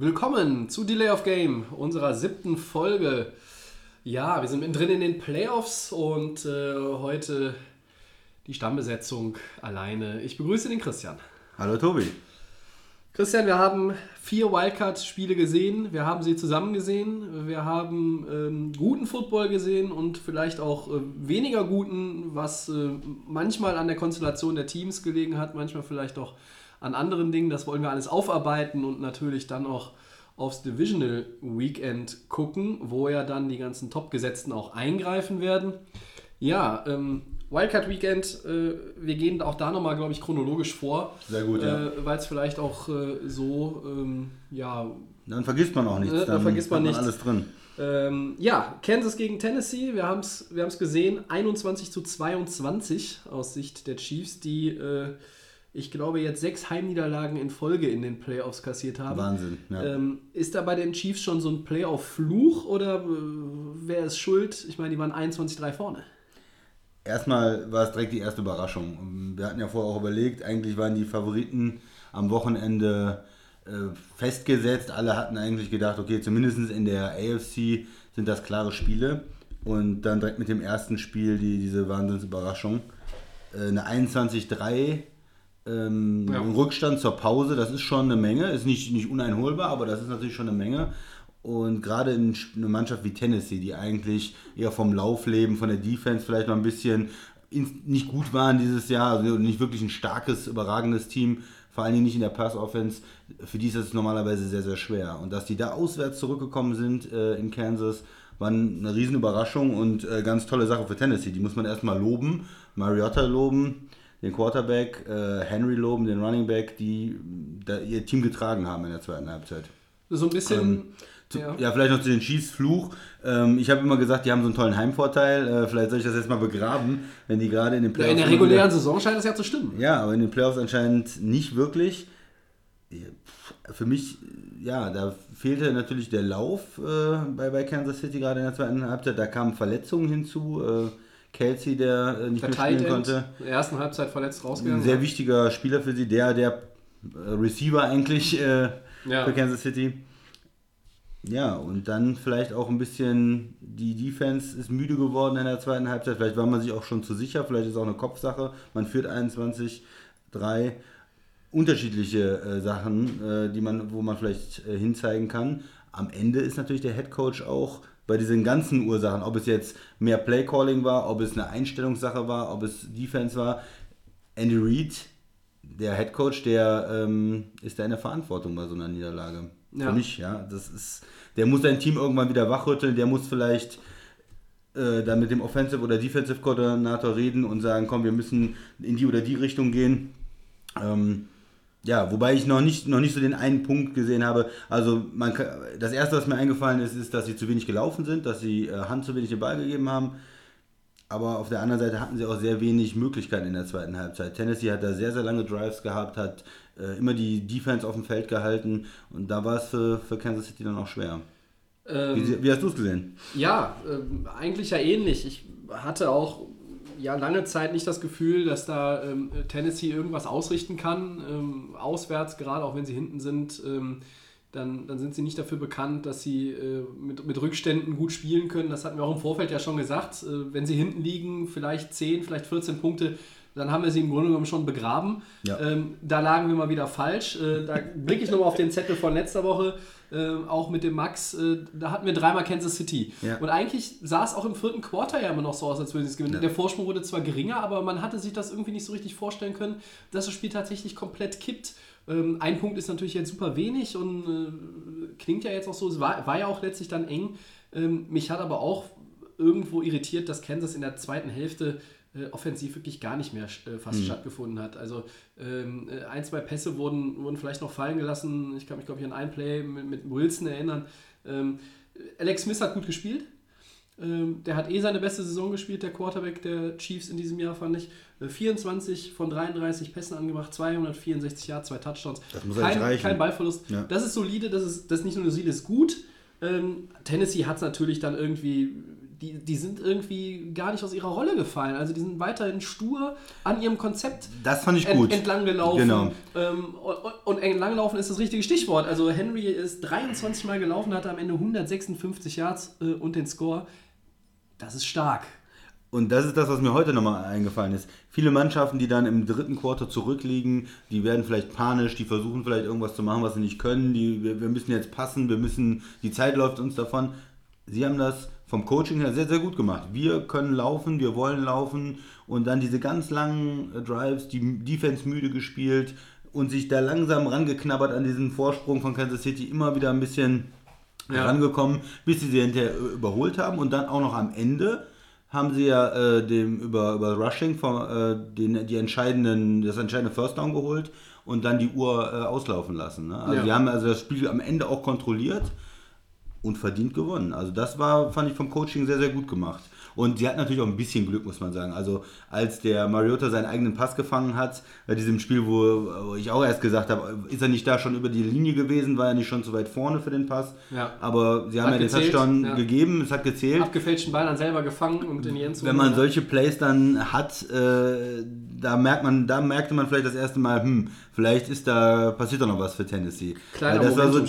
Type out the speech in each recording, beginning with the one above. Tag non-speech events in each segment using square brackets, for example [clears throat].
Willkommen zu Delay of Game, unserer siebten Folge. Ja, wir sind mittendrin in den Playoffs und äh, heute die Stammbesetzung alleine. Ich begrüße den Christian. Hallo Tobi. Christian, wir haben vier Wildcard-Spiele gesehen. Wir haben sie zusammen gesehen. Wir haben ähm, guten Football gesehen und vielleicht auch äh, weniger guten, was äh, manchmal an der Konstellation der Teams gelegen hat, manchmal vielleicht auch an anderen Dingen. Das wollen wir alles aufarbeiten und natürlich dann auch aufs Divisional Weekend gucken, wo ja dann die ganzen Top-Gesetzten auch eingreifen werden. Ja, ähm, Wildcard Weekend, äh, wir gehen auch da nochmal, glaube ich, chronologisch vor. Sehr gut, ja. Äh, Weil es vielleicht auch äh, so, ähm, ja. Dann vergisst man auch nichts. Äh, dann vergisst man hat nichts. alles drin. Ähm, ja, Kansas gegen Tennessee, wir haben es wir haben's gesehen, 21 zu 22 aus Sicht der Chiefs, die, äh, ich glaube, jetzt sechs Heimniederlagen in Folge in den Playoffs kassiert haben. Wahnsinn. Ja. Ähm, ist da bei den Chiefs schon so ein Playoff-Fluch oder äh, wer ist schuld? Ich meine, die waren 21-3 vorne. Erstmal war es direkt die erste Überraschung. Wir hatten ja vorher auch überlegt, eigentlich waren die Favoriten am Wochenende äh, festgesetzt. Alle hatten eigentlich gedacht, okay, zumindest in der AFC sind das klare Spiele. Und dann direkt mit dem ersten Spiel die, diese Wahnsinnsüberraschung. Äh, eine 21-3 ähm, Ja. im Rückstand zur Pause, das ist schon eine Menge. Ist nicht, nicht uneinholbar, aber das ist natürlich schon eine Menge. Und gerade in Sp- eine Mannschaft wie Tennessee, die eigentlich eher vom Lauf leben, von der Defense vielleicht noch ein bisschen nicht gut waren dieses Jahr, also nicht wirklich ein starkes, überragendes Team, vor allen Dingen nicht in der Pass-Offense, für die ist das normalerweise sehr, sehr schwer. Und dass die da auswärts zurückgekommen sind äh, in Kansas, war eine riesen Überraschung und äh, ganz tolle Sache für Tennessee. Die muss man erstmal loben, Mariota loben, den Quarterback, äh, Henry loben, den Running Back, die da ihr Team getragen haben in der zweiten Halbzeit. So ein bisschen. Ähm, Zu, ja. ja. vielleicht noch zu den Chiefs Fluch. Ähm, ich habe immer gesagt, die haben so einen tollen Heimvorteil. Äh, vielleicht soll ich das jetzt mal begraben, wenn die gerade in den Ja, Playoffs in der regulären Saison scheint es ja zu stimmen. Ja, aber in den Playoffs anscheinend nicht wirklich. Für mich, ja, da fehlte natürlich der Lauf äh, bei, bei Kansas City gerade in der zweiten Halbzeit. Da kamen Verletzungen hinzu. Äh, Kelsey, der äh, nicht Der mehr spielen End konnte. in der ersten Halbzeit verletzt rausgegangen. Ein sehr wichtiger Spieler für sie, der, der äh, Receiver eigentlich äh, Ja. für Kansas City. Ja, und dann vielleicht auch ein bisschen, die Defense ist müde geworden in der zweiten Halbzeit. Vielleicht war man sich auch schon zu sicher, vielleicht ist es auch eine Kopfsache. Man führt 21, 3 unterschiedliche äh, Sachen, äh, die man, wo man vielleicht äh, hinzeigen kann. Am Ende ist natürlich der Head Coach auch bei diesen ganzen Ursachen, ob es jetzt mehr Playcalling war, ob es eine Einstellungssache war, ob es Defense war. Andy Reid, der Head Coach, der ähm, ist da in der Verantwortung bei so einer Niederlage. Ja. Für mich, ja. Das ist, der muss sein Team irgendwann wieder wachrütteln, der muss vielleicht äh, dann mit dem Offensive oder Defensive Koordinator reden und sagen, komm, wir müssen in die oder die Richtung gehen. Ähm, ja, wobei ich noch nicht, noch nicht so den einen Punkt gesehen habe. Also man, kann- das erste, was mir eingefallen ist, ist, dass sie zu wenig gelaufen sind, dass sie äh, Hand zu wenig den Ball gegeben haben. Aber auf der anderen Seite hatten sie auch sehr wenig Möglichkeiten in der zweiten Halbzeit. Tennessee hat da sehr, sehr lange Drives gehabt, hat äh, immer die Defense auf dem Feld gehalten und da war es für, für Kansas City dann auch schwer. Ähm, Wie, wie hast du es gesehen? Ja, ähm, eigentlich ja ähnlich. Ich hatte auch ja lange Zeit nicht das Gefühl, dass da ähm, Tennessee irgendwas ausrichten kann. Ähm, auswärts, gerade auch wenn sie hinten sind, ähm, dann, dann sind sie nicht dafür bekannt, dass sie äh, mit, mit Rückständen gut spielen können. Das hatten wir auch im Vorfeld ja schon gesagt. Äh, wenn sie hinten liegen, vielleicht 10, vielleicht 14 Punkte, dann haben wir sie im Grunde genommen schon begraben. Ja. Ähm, da lagen wir mal wieder falsch. Äh, da blicke ich nochmal auf den Zettel von letzter Woche, äh, auch mit dem Max. Äh, da hatten wir dreimal Kansas City. Ja. Und eigentlich sah es auch im vierten Quarter ja immer noch so aus, als würden sie es gewinnen. Ja. Der Vorsprung wurde zwar geringer, aber man hatte sich das irgendwie nicht so richtig vorstellen können, dass das Spiel tatsächlich komplett kippt. Ähm, ein Punkt ist natürlich jetzt super wenig und äh, klingt ja jetzt auch so, es war, war ja auch letztlich dann eng. Ähm, mich hat aber auch irgendwo irritiert, dass Kansas in der zweiten Hälfte äh, offensiv wirklich gar nicht mehr äh, fast stattgefunden hat. Also ähm, äh, ein, zwei Pässe wurden, wurden vielleicht noch fallen gelassen. Ich kann mich, glaube ich, an ein Play mit, mit Wilson erinnern. Ähm, Alex Smith hat gut gespielt. Ähm, der hat eh seine beste Saison gespielt, der Quarterback der Chiefs in diesem Jahr, fand ich. Äh, 24 von 33 Pässen angebracht, 264 Yards, zwei Touchdowns. Das muss kein, reichen. kein Ballverlust. Ja. Das ist solide, das ist, das ist nicht nur solide, ist gut. Ähm, Tennessee hat es natürlich dann irgendwie die, die sind irgendwie gar nicht aus ihrer Rolle gefallen. Also die sind weiterhin stur an ihrem Konzept Das fand ich gut. Ent, entlang gelaufen. Genau. Ähm, und, und entlang laufen ist das richtige Stichwort. Also Henry ist 23 Mal gelaufen, hatte am Ende 156 Yards äh, und den Score. Das ist stark. Und das ist das, was mir heute nochmal eingefallen ist. Viele Mannschaften, die dann im dritten Quarter zurückliegen, die werden vielleicht panisch, die versuchen vielleicht irgendwas zu machen, was sie nicht können. Die, wir, wir müssen jetzt passen, wir müssen, die Zeit läuft uns davon. Sie haben das vom Coaching her sehr, sehr gut gemacht. Wir können laufen, wir wollen laufen und dann diese ganz langen äh, Drives, die Defense müde gespielt und sich da langsam rangeknabbert an diesen Vorsprung von Kansas City, immer wieder ein bisschen Ja. rangekommen, bis sie sie hinterher überholt haben und dann auch noch am Ende haben sie ja äh, dem über, über Rushing vom, äh, den, die entscheidenden, das entscheidende First Down geholt und dann die Uhr äh, auslaufen lassen. Ne? Also Ja. die haben also das Spiel am Ende auch kontrolliert und verdient gewonnen. Also das war, fand ich vom Coaching sehr, sehr gut gemacht. Und sie hat natürlich auch ein bisschen Glück, muss man sagen. Also als der Mariota seinen eigenen Pass gefangen hat, bei diesem Spiel, wo, ich auch erst gesagt habe, ist er nicht da schon über die Linie gewesen, war er nicht schon zu weit vorne für den Pass. Ja. Aber sie haben Hat ja den gezählt, Touchdown ja. gegeben, es hat gezählt. Abgefälschten Ball dann selber gefangen und in die Endzone. Wenn man solche Plays dann hat, äh, da merkt man, da merkte man vielleicht das erste Mal, hm, vielleicht ist da passiert doch noch was für Tennessee. Kleiner das, war so,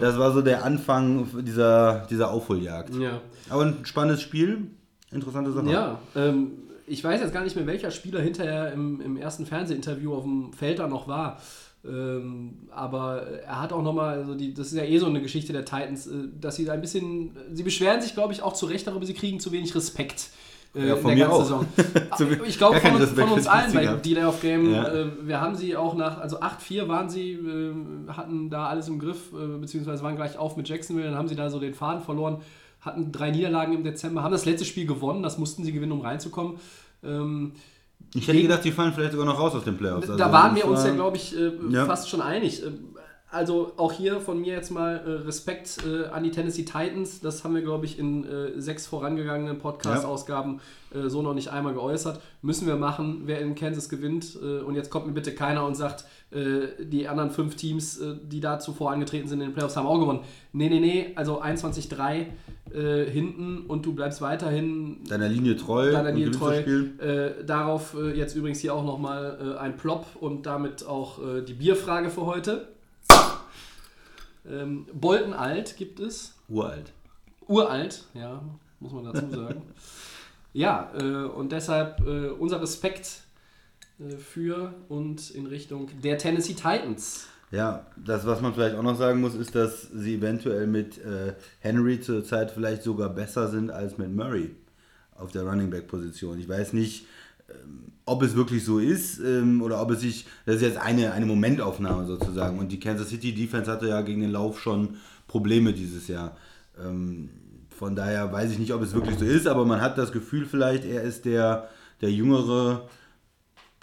das war so der Anfang dieser, dieser Aufholjagd. Ja. Aber ein spannendes Spiel, interessante Sache. Ja, ähm, ich weiß jetzt gar nicht mehr, welcher Spieler hinterher im, im ersten Fernsehinterview auf dem Feld da noch war. Ähm, aber er hat auch nochmal, also die, das ist ja eh so eine Geschichte der Titans, äh, dass sie da ein bisschen, sie beschweren sich, glaube ich, auch zu Recht darüber, sie kriegen zu wenig Respekt. Äh, Ja, von in der mir ganzen auch. Saison. [laughs] Ich glaube von, von uns allen bei. Delay of Game. Ja. Äh, wir haben sie auch nach, also 8-4 waren sie, äh, hatten da alles im Griff, äh, beziehungsweise waren gleich auf mit Jacksonville, dann haben sie da so den Faden verloren, hatten drei Niederlagen im Dezember, haben das letzte Spiel gewonnen, das mussten sie gewinnen, um reinzukommen. Ähm, Ich hätte gedacht, die fallen vielleicht sogar noch raus aus den Playoffs. da Also waren das wir uns ja, glaube ich, äh, Ja. fast schon einig. Also auch hier von mir jetzt mal äh, Respekt äh, an die Tennessee Titans. Das haben wir, glaube ich, in äh, sechs vorangegangenen Podcast-Ausgaben äh, so noch nicht einmal geäußert. Müssen wir machen, wer in Kansas gewinnt. Äh, und jetzt kommt mir bitte keiner und sagt, äh, die anderen fünf Teams, die da zuvor angetreten sind in den Playoffs, haben auch gewonnen. Nee, nee, nee, also 21-3 äh, hinten und du bleibst weiterhin Deiner Linie treu. deiner Linie treu. darauf jetzt übrigens hier auch nochmal ein Plop und damit auch die Bierfrage für heute. Ähm, Bolton Alt gibt es. Uralt. Uralt, ja, muss man dazu sagen. [laughs] ja, äh, und deshalb äh, unser Respekt äh, für und in Richtung der Tennessee Titans. Ja, das, was man vielleicht auch noch sagen muss, ist, dass sie eventuell mit äh, Henry zurzeit vielleicht sogar besser sind als mit Murray auf der Running Back Position. Ich weiß nicht, ähm, ob es wirklich so ist ähm, oder ob es sich, das ist jetzt eine, eine Momentaufnahme sozusagen. Und die Kansas City Defense hatte ja gegen den Lauf schon Probleme dieses Jahr. Ähm, von daher weiß ich nicht, ob es wirklich so ist, aber man hat das Gefühl vielleicht, er ist der, der jüngere,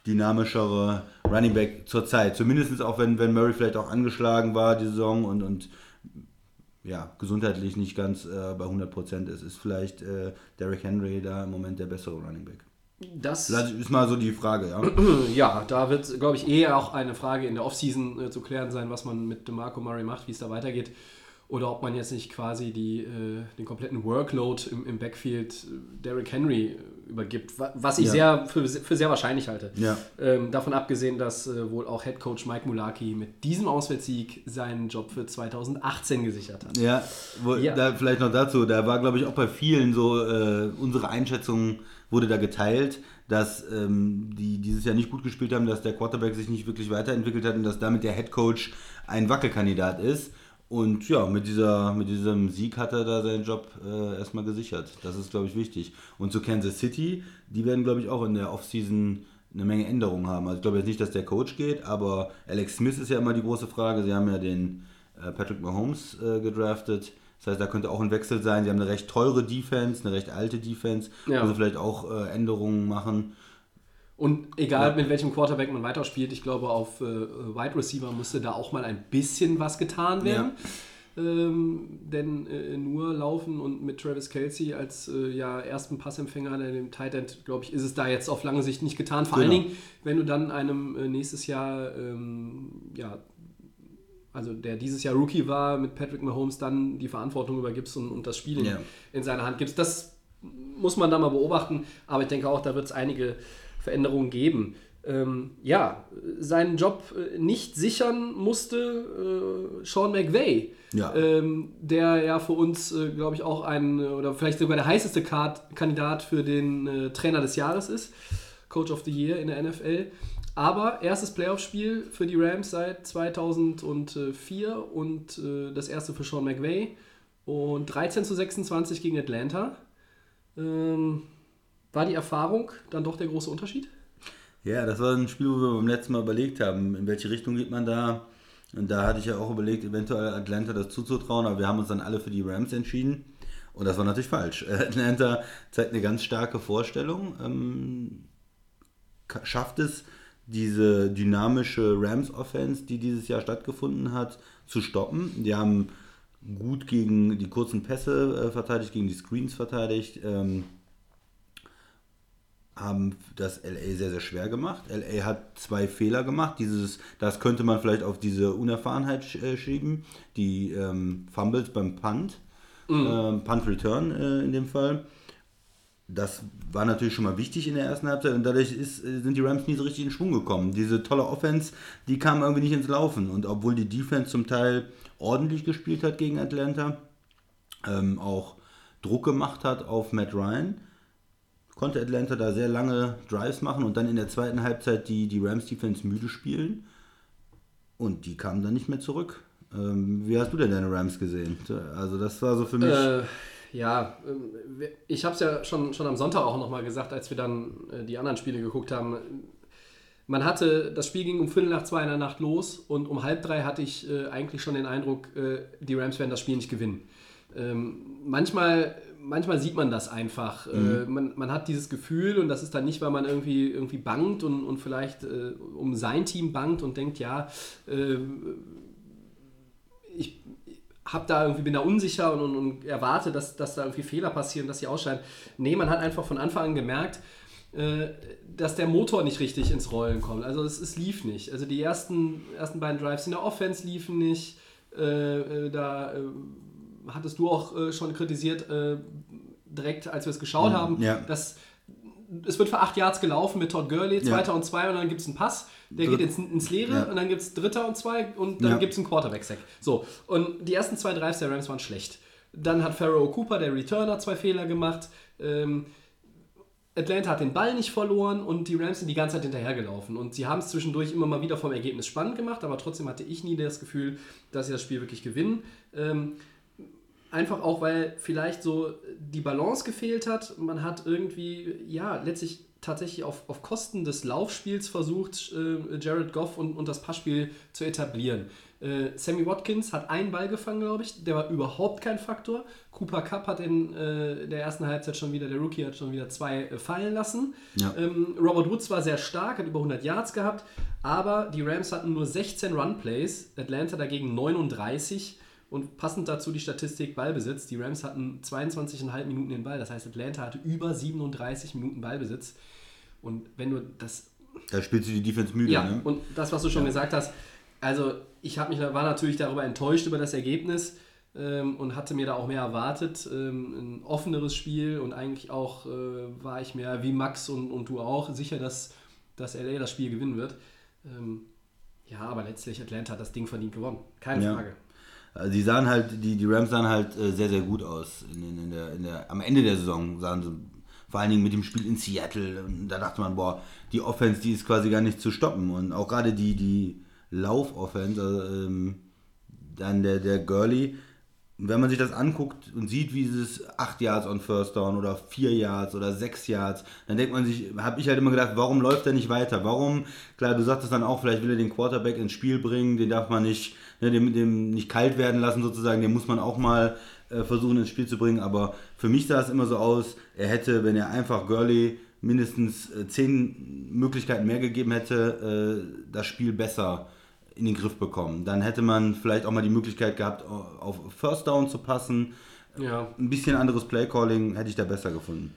dynamischere Running Back zur Zeit. Zumindest auch wenn, wenn Murray vielleicht auch angeschlagen war die Saison und, und ja, gesundheitlich nicht ganz äh, bei 100% ist, ist vielleicht äh, Derrick Henry da im Moment der bessere Running Back. Das, Das ist mal so die Frage, ja. [clears throat] ja, da wird, glaube ich, eher auch eine Frage in der Offseason äh, zu klären sein, was man mit DeMarco Murray macht, wie es da weitergeht. Oder ob man jetzt nicht quasi die, äh, den kompletten Workload im, im Backfield äh, Derrick Henry äh, übergibt, wa- was ich Ja. sehr für, für sehr wahrscheinlich halte. Ja. Ähm, davon abgesehen, dass äh, wohl auch Head Coach Mike Mulaki mit diesem Auswärtssieg seinen Job für 2018 gesichert hat. Ja, wo, Ja. Da vielleicht noch dazu, da war glaube ich auch bei vielen so, äh, unsere Einschätzung wurde da geteilt, dass ähm, die dieses Jahr nicht gut gespielt haben, dass der Quarterback sich nicht wirklich weiterentwickelt hat und dass damit der Head Coach ein Wackelkandidat ist. Und ja, mit, dieser, mit diesem Sieg hat er da seinen Job äh, erstmal gesichert. Das ist, glaube ich, wichtig. Und zu Kansas City, die werden, glaube ich, auch in der Offseason eine Menge Änderungen haben. Also ich glaube jetzt nicht, dass der Coach geht, aber Alex Smith ist ja immer die große Frage. Sie haben ja den äh, Patrick Mahomes äh, gedraftet. Das heißt, da könnte auch ein Wechsel sein. Sie haben eine recht teure Defense, eine recht alte Defense, Ja. wo sie vielleicht auch äh, Änderungen machen. Und egal mit welchem Quarterback man weiterspielt, ich glaube, auf äh, Wide Receiver musste da auch mal ein bisschen was getan werden. Ähm, denn äh, nur laufen und mit Travis Kelsey als äh, ja, ersten Passempfänger in dem Tight End, glaube ich, ist es da jetzt auf lange Sicht nicht getan. Vor allen Genau. Dingen, wenn du dann einem äh, nächstes Jahr, ähm, ja, also der dieses Jahr Rookie war, mit Patrick Mahomes dann die Verantwortung übergibst und, und das Spiel in, Ja. in seine Hand gibst. Das muss man da mal beobachten. Aber ich denke auch, da wird es einige Veränderungen geben. Ähm, ja, seinen Job äh, nicht sichern musste äh, Sean McVay, Ja. ähm, der ja für uns, äh, glaube ich, auch ein oder vielleicht sogar der heißeste Card Kandidat für den äh, Trainer des Jahres ist, Coach of the Year in der NFL. Aber erstes Playoff-Spiel für die Rams seit 2004 und äh, das erste für Sean McVay und 13 zu 26 gegen Atlanta. Ähm, war die Erfahrung dann doch der große Unterschied? Ja, das war ein Spiel, wo wir beim letzten Mal überlegt haben, in welche Richtung geht man da. Und da hatte ich ja auch überlegt, eventuell Atlanta das zuzutrauen, aber wir haben uns dann alle für die Rams entschieden. Und das war natürlich falsch. [laughs] Atlanta zeigt eine ganz starke Vorstellung, ähm, schafft es, diese dynamische Rams-Offense, die dieses Jahr stattgefunden hat, zu stoppen. Die haben gut gegen die kurzen Pässe äh, verteidigt, gegen die Screens verteidigt. Ähm, haben das LA sehr, sehr schwer gemacht. LA hat zwei Fehler gemacht. Dieses, das könnte man vielleicht auf diese Unerfahrenheit äh, schieben. Die ähm, Fumbles beim Punt, ähm, Punt Return äh, in dem Fall. Das war natürlich schon mal wichtig in der ersten Halbzeit und dadurch ist, äh, sind die Rams nie so richtig in Schwung gekommen. Diese tolle Offense, die kam irgendwie nicht ins Laufen. Und obwohl die Defense zum Teil ordentlich gespielt hat gegen Atlanta, ähm, auch Druck gemacht hat auf Matt Ryan, konnte Atlanta da sehr lange Drives machen und dann in der zweiten Halbzeit die, die Rams Defense müde spielen. Und die kamen dann nicht mehr zurück. Ähm, wie hast du denn deine Rams gesehen? Also das war so für mich... Äh, ja, ähm, ich habe es ja schon, schon am Sonntag auch nochmal gesagt, als wir dann äh, die anderen Spiele geguckt haben. Man hatte, das Spiel ging um Viertel nach zwei in der Nacht los und um halb drei hatte ich äh, eigentlich schon den Eindruck, äh, die Rams werden das Spiel nicht gewinnen. Ähm, manchmal, manchmal sieht man das einfach. Äh, man, man hat dieses Gefühl und das ist dann nicht, weil man irgendwie, irgendwie bangt und, und vielleicht äh, um sein Team bangt und denkt, ja, äh, ich hab da irgendwie, bin da unsicher und, und, und erwarte, dass, dass da irgendwie Fehler passieren, dass sie ausscheiden. Nee, man hat einfach von Anfang an gemerkt, äh, dass der Motor nicht richtig ins Rollen kommt. Also es, es lief nicht. Also die ersten, ersten beiden Drives in der Offense liefen nicht. Äh, äh, da äh, hattest du auch äh, schon kritisiert, äh, direkt als wir es geschaut Mhm, haben, ja. dass es wird für acht Yards gelaufen mit Todd Gurley, Ja. zweiter und zwei und dann gibt es einen Pass, der Dritt- geht ins, ins Leere Ja. und dann gibt es dritter und zwei und dann Ja. gibt es einen Quarterback-Sack. So, und die ersten zwei Drives der Rams waren schlecht. Dann hat Pharaoh Cooper, der Returner, zwei Fehler gemacht. Ähm, Atlanta hat den Ball nicht verloren und die Rams sind die ganze Zeit hinterhergelaufen. Und sie haben es zwischendurch immer mal wieder vom Ergebnis spannend gemacht, aber trotzdem hatte ich nie das Gefühl, dass sie das Spiel wirklich gewinnen. Ähm, einfach auch, weil vielleicht so die Balance gefehlt hat. Man hat irgendwie, ja, letztlich tatsächlich auf, auf Kosten des Laufspiels versucht, äh, Jared Goff und, und das Passspiel zu etablieren. Äh, Sammy Watkins hat einen Ball gefangen, glaube ich. Der war überhaupt kein Faktor. Cooper Cup hat in äh, der ersten Halbzeit schon wieder, der Rookie hat schon wieder zwei äh, fallen lassen. Ja. Ähm, Robert Woods war sehr stark, hat über 100 Yards gehabt, aber die Rams hatten nur 16 Run-Plays, Atlanta dagegen 39 und passend dazu die Statistik Ballbesitz. Die Rams hatten 22,5 Minuten den Ball, das heißt Atlanta hatte über 37 Minuten Ballbesitz. Und wenn du das Da spielst du die Defense müde, ja, ne? und das, was du schon gesagt hast, also ich mich, war natürlich darüber enttäuscht über das Ergebnis ähm, und hatte mir da auch mehr erwartet. Ähm, ein offeneres Spiel und eigentlich auch äh, war ich mir, wie Max und, und du auch, sicher, dass, dass LA das Spiel gewinnen wird. Ähm, ja, aber letztlich Atlanta hat das Ding verdient gewonnen. Keine Ja. Frage. Also die sahen halt, die, die Rams sahen halt äh, sehr, sehr gut aus. In, in, in der, in der, am Ende der Saison sahen sie, vor allen Dingen mit dem Spiel in Seattle, da dachte man, boah, die Offense, die ist quasi gar nicht zu stoppen. Und auch gerade die, die Lauf-Offense, also, ähm, dann der, der Gurley, wenn man sich das anguckt und sieht, wie dieses 8 Yards on First Down oder 4 Yards oder 6 Yards, dann denkt man sich, habe ich halt immer gedacht, warum läuft er nicht weiter? Warum, klar, du sagtest dann auch, vielleicht will er den Quarterback ins Spiel bringen, den darf man nicht, ne, dem, dem nicht kalt werden lassen sozusagen, den muss man auch mal äh, versuchen ins Spiel zu bringen, aber für mich sah es immer so aus, er hätte, wenn er einfach Gurley mindestens äh, 10 Möglichkeiten mehr gegeben hätte, äh, das Spiel besser in den Griff bekommen. Dann hätte man vielleicht auch mal die Möglichkeit gehabt, auf First Down zu passen. Ja. Ein bisschen anderes Playcalling hätte ich da besser gefunden.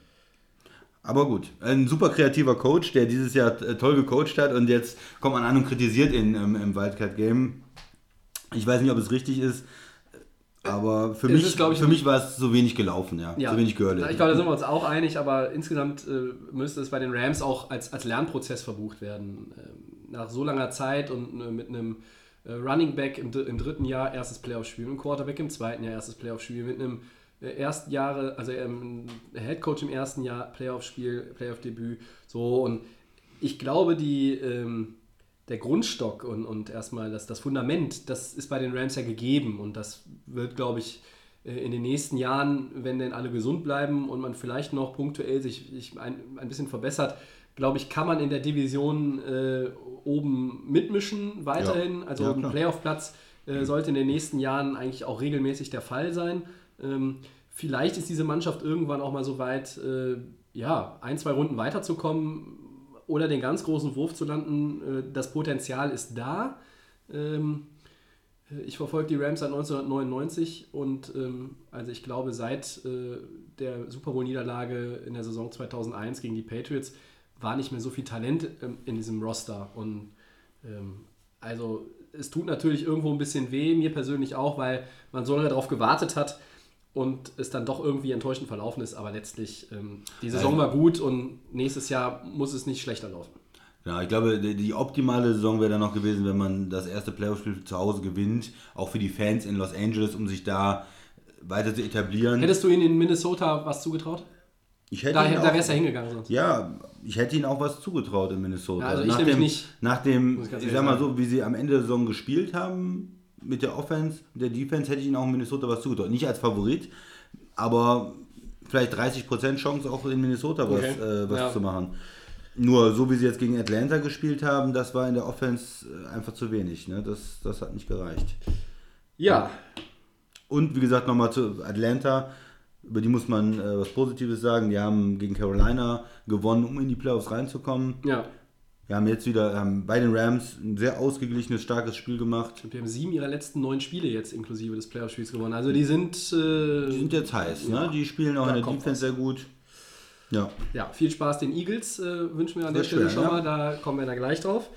Aber gut, ein super kreativer Coach, der dieses Jahr äh, toll gecoacht hat und jetzt kommt man an und kritisiert ihn im, im Wildcat Game. Ich weiß nicht, ob es richtig ist. Aber für, Es mich, glaub ich, für mich war es so wenig gelaufen, ja. Ja, So wenig Girl. Ich glaube, da sind wir uns auch einig, aber insgesamt äh, müsste es bei den Rams auch als, als Lernprozess verbucht werden. Ähm, nach so langer Zeit und äh, mit einem äh, Running Back im, im dritten Jahr erstes Playoff-Spiel, mit einem Quarterback im zweiten Jahr erstes Playoff-Spiel, mit einem äh, ersten Jahre, also ähm, Head Coach im ersten Jahr Playoff-Spiel, Playoff-Debüt. So und ich glaube, die, ähm, der Grundstock und, und erstmal das, das Fundament, das ist bei den Rams ja gegeben und das wird, glaube ich, äh, in den nächsten Jahren, wenn denn alle gesund bleiben und man vielleicht noch punktuell sich, sich ein, ein bisschen verbessert, glaube ich, kann man in der Division äh, oben mitmischen weiterhin. Ja. Also Ja, ein. Playoff-Platz äh, sollte in den nächsten Jahren eigentlich auch regelmäßig der Fall sein. Ähm, vielleicht ist diese Mannschaft irgendwann auch mal so weit, äh, ja, ein, zwei Runden weiterzukommen oder den ganz großen Wurf zu landen. Äh, das Potenzial ist da. Ähm, ich verfolge die Rams seit 1999 und ähm, also ich glaube, seit äh, der Super Bowl-Niederlage in der Saison 2001 gegen die Patriots war nicht mehr so viel Talent ähm, in diesem Roster. Und also es tut natürlich irgendwo ein bisschen weh, mir persönlich auch, weil man so lange darauf gewartet hat und es dann doch irgendwie enttäuschend verlaufen ist. Aber letztlich, ähm, die Saison war gut und nächstes Jahr muss es nicht schlechter laufen. Ja, ich glaube, die, die optimale Saison wäre dann noch gewesen, wenn man das erste Playoff-Spiel zu Hause gewinnt, auch für die Fans in Los Angeles, um sich da weiter zu etablieren. Hättest du ihnen in Minnesota was zugetraut? ich hätte Da, da wärst du ja hingegangen sonst. Ja, ich hätte ihnen auch was zugetraut in Minnesota. Ja, also ich nach nämlich dem, nicht. Nach dem, ich ich sag mal so, wie sie am Ende der Saison gespielt haben, mit der Offense, der Defense, hätte ich ihnen auch in Minnesota was zugetraut. Nicht als Favorit, aber vielleicht 30% Chance auch in Minnesota was, Okay. äh, was Ja. zu machen. Nur so wie sie jetzt gegen Atlanta gespielt haben, das war in der Offense äh, einfach zu wenig. Ne? Das, das hat nicht gereicht. Ja, Und wie gesagt, nochmal zu Atlanta. Über die muss man äh, was Positives sagen. Die haben gegen Carolina gewonnen, um in die Playoffs reinzukommen. ja. Wir haben jetzt wieder ähm, bei den Rams ein sehr ausgeglichenes, starkes Spiel gemacht. Und wir haben sieben ihrer letzten neun Spiele jetzt inklusive des Playoff-Spiels gewonnen. Also die sind, äh, Die sind jetzt heiß, Ja. ne? Die spielen auch Da in der Defense sehr gut. Ja. ja, viel Spaß den Eagles äh, wünschen wir an der Sehr Stelle schwer, schon ja. mal. Da kommen wir dann gleich drauf.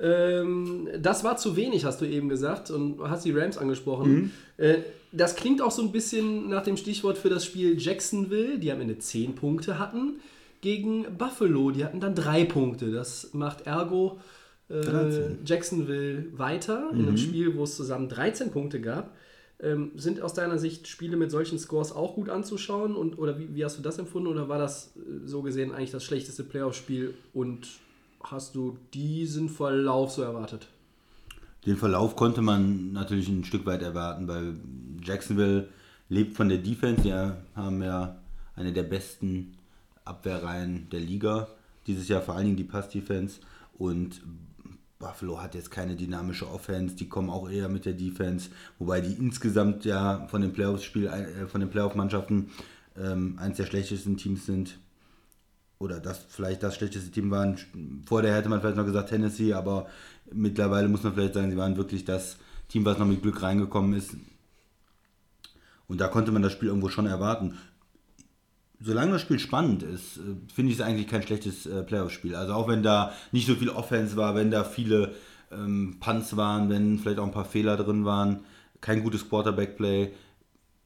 Ähm, das war zu wenig, hast du eben gesagt und hast die Rams angesprochen. Mhm. Äh, das klingt auch so ein bisschen nach dem Stichwort für das Spiel Jacksonville, die am Ende 10 Punkte hatten, gegen Buffalo. Die hatten dann drei Punkte. Das macht ergo äh, 13. Jacksonville weiter in einem Spiel, wo es zusammen 13 Punkte gab. Ähm, sind aus deiner Sicht Spiele mit solchen Scores auch gut anzuschauen? Und, oder wie, wie hast du das empfunden? Oder war das äh, so gesehen eigentlich das schlechteste Playoff-Spiel? Und hast du diesen Verlauf so erwartet? Den Verlauf konnte man natürlich ein Stück weit erwarten, weil Jacksonville lebt von der Defense. Die haben ja eine der besten Abwehrreihen der Liga. Dieses Jahr vor allen Dingen die Pass-Defense. Und Buffalo hat jetzt keine dynamische Offense. Die kommen auch eher mit der Defense. Wobei die insgesamt ja von den Playoff-Spiel, äh, von den Playoff-Mannschaften ähm, eines der schlechtesten Teams sind. Oder das vielleicht das schlechteste Team waren. Vorher hätte man vielleicht noch gesagt Tennessee, aber mittlerweile muss man vielleicht sagen, sie waren wirklich das Team, was noch mit Glück reingekommen ist. Und da konnte man das Spiel irgendwo schon erwarten. Solange das Spiel spannend ist, äh, finde ich es eigentlich kein schlechtes äh, Playoff-Spiel. Also auch wenn da nicht so viel Offense war, wenn da viele ähm, Punts waren, wenn vielleicht auch ein paar Fehler drin waren, kein gutes Quarterback-Play.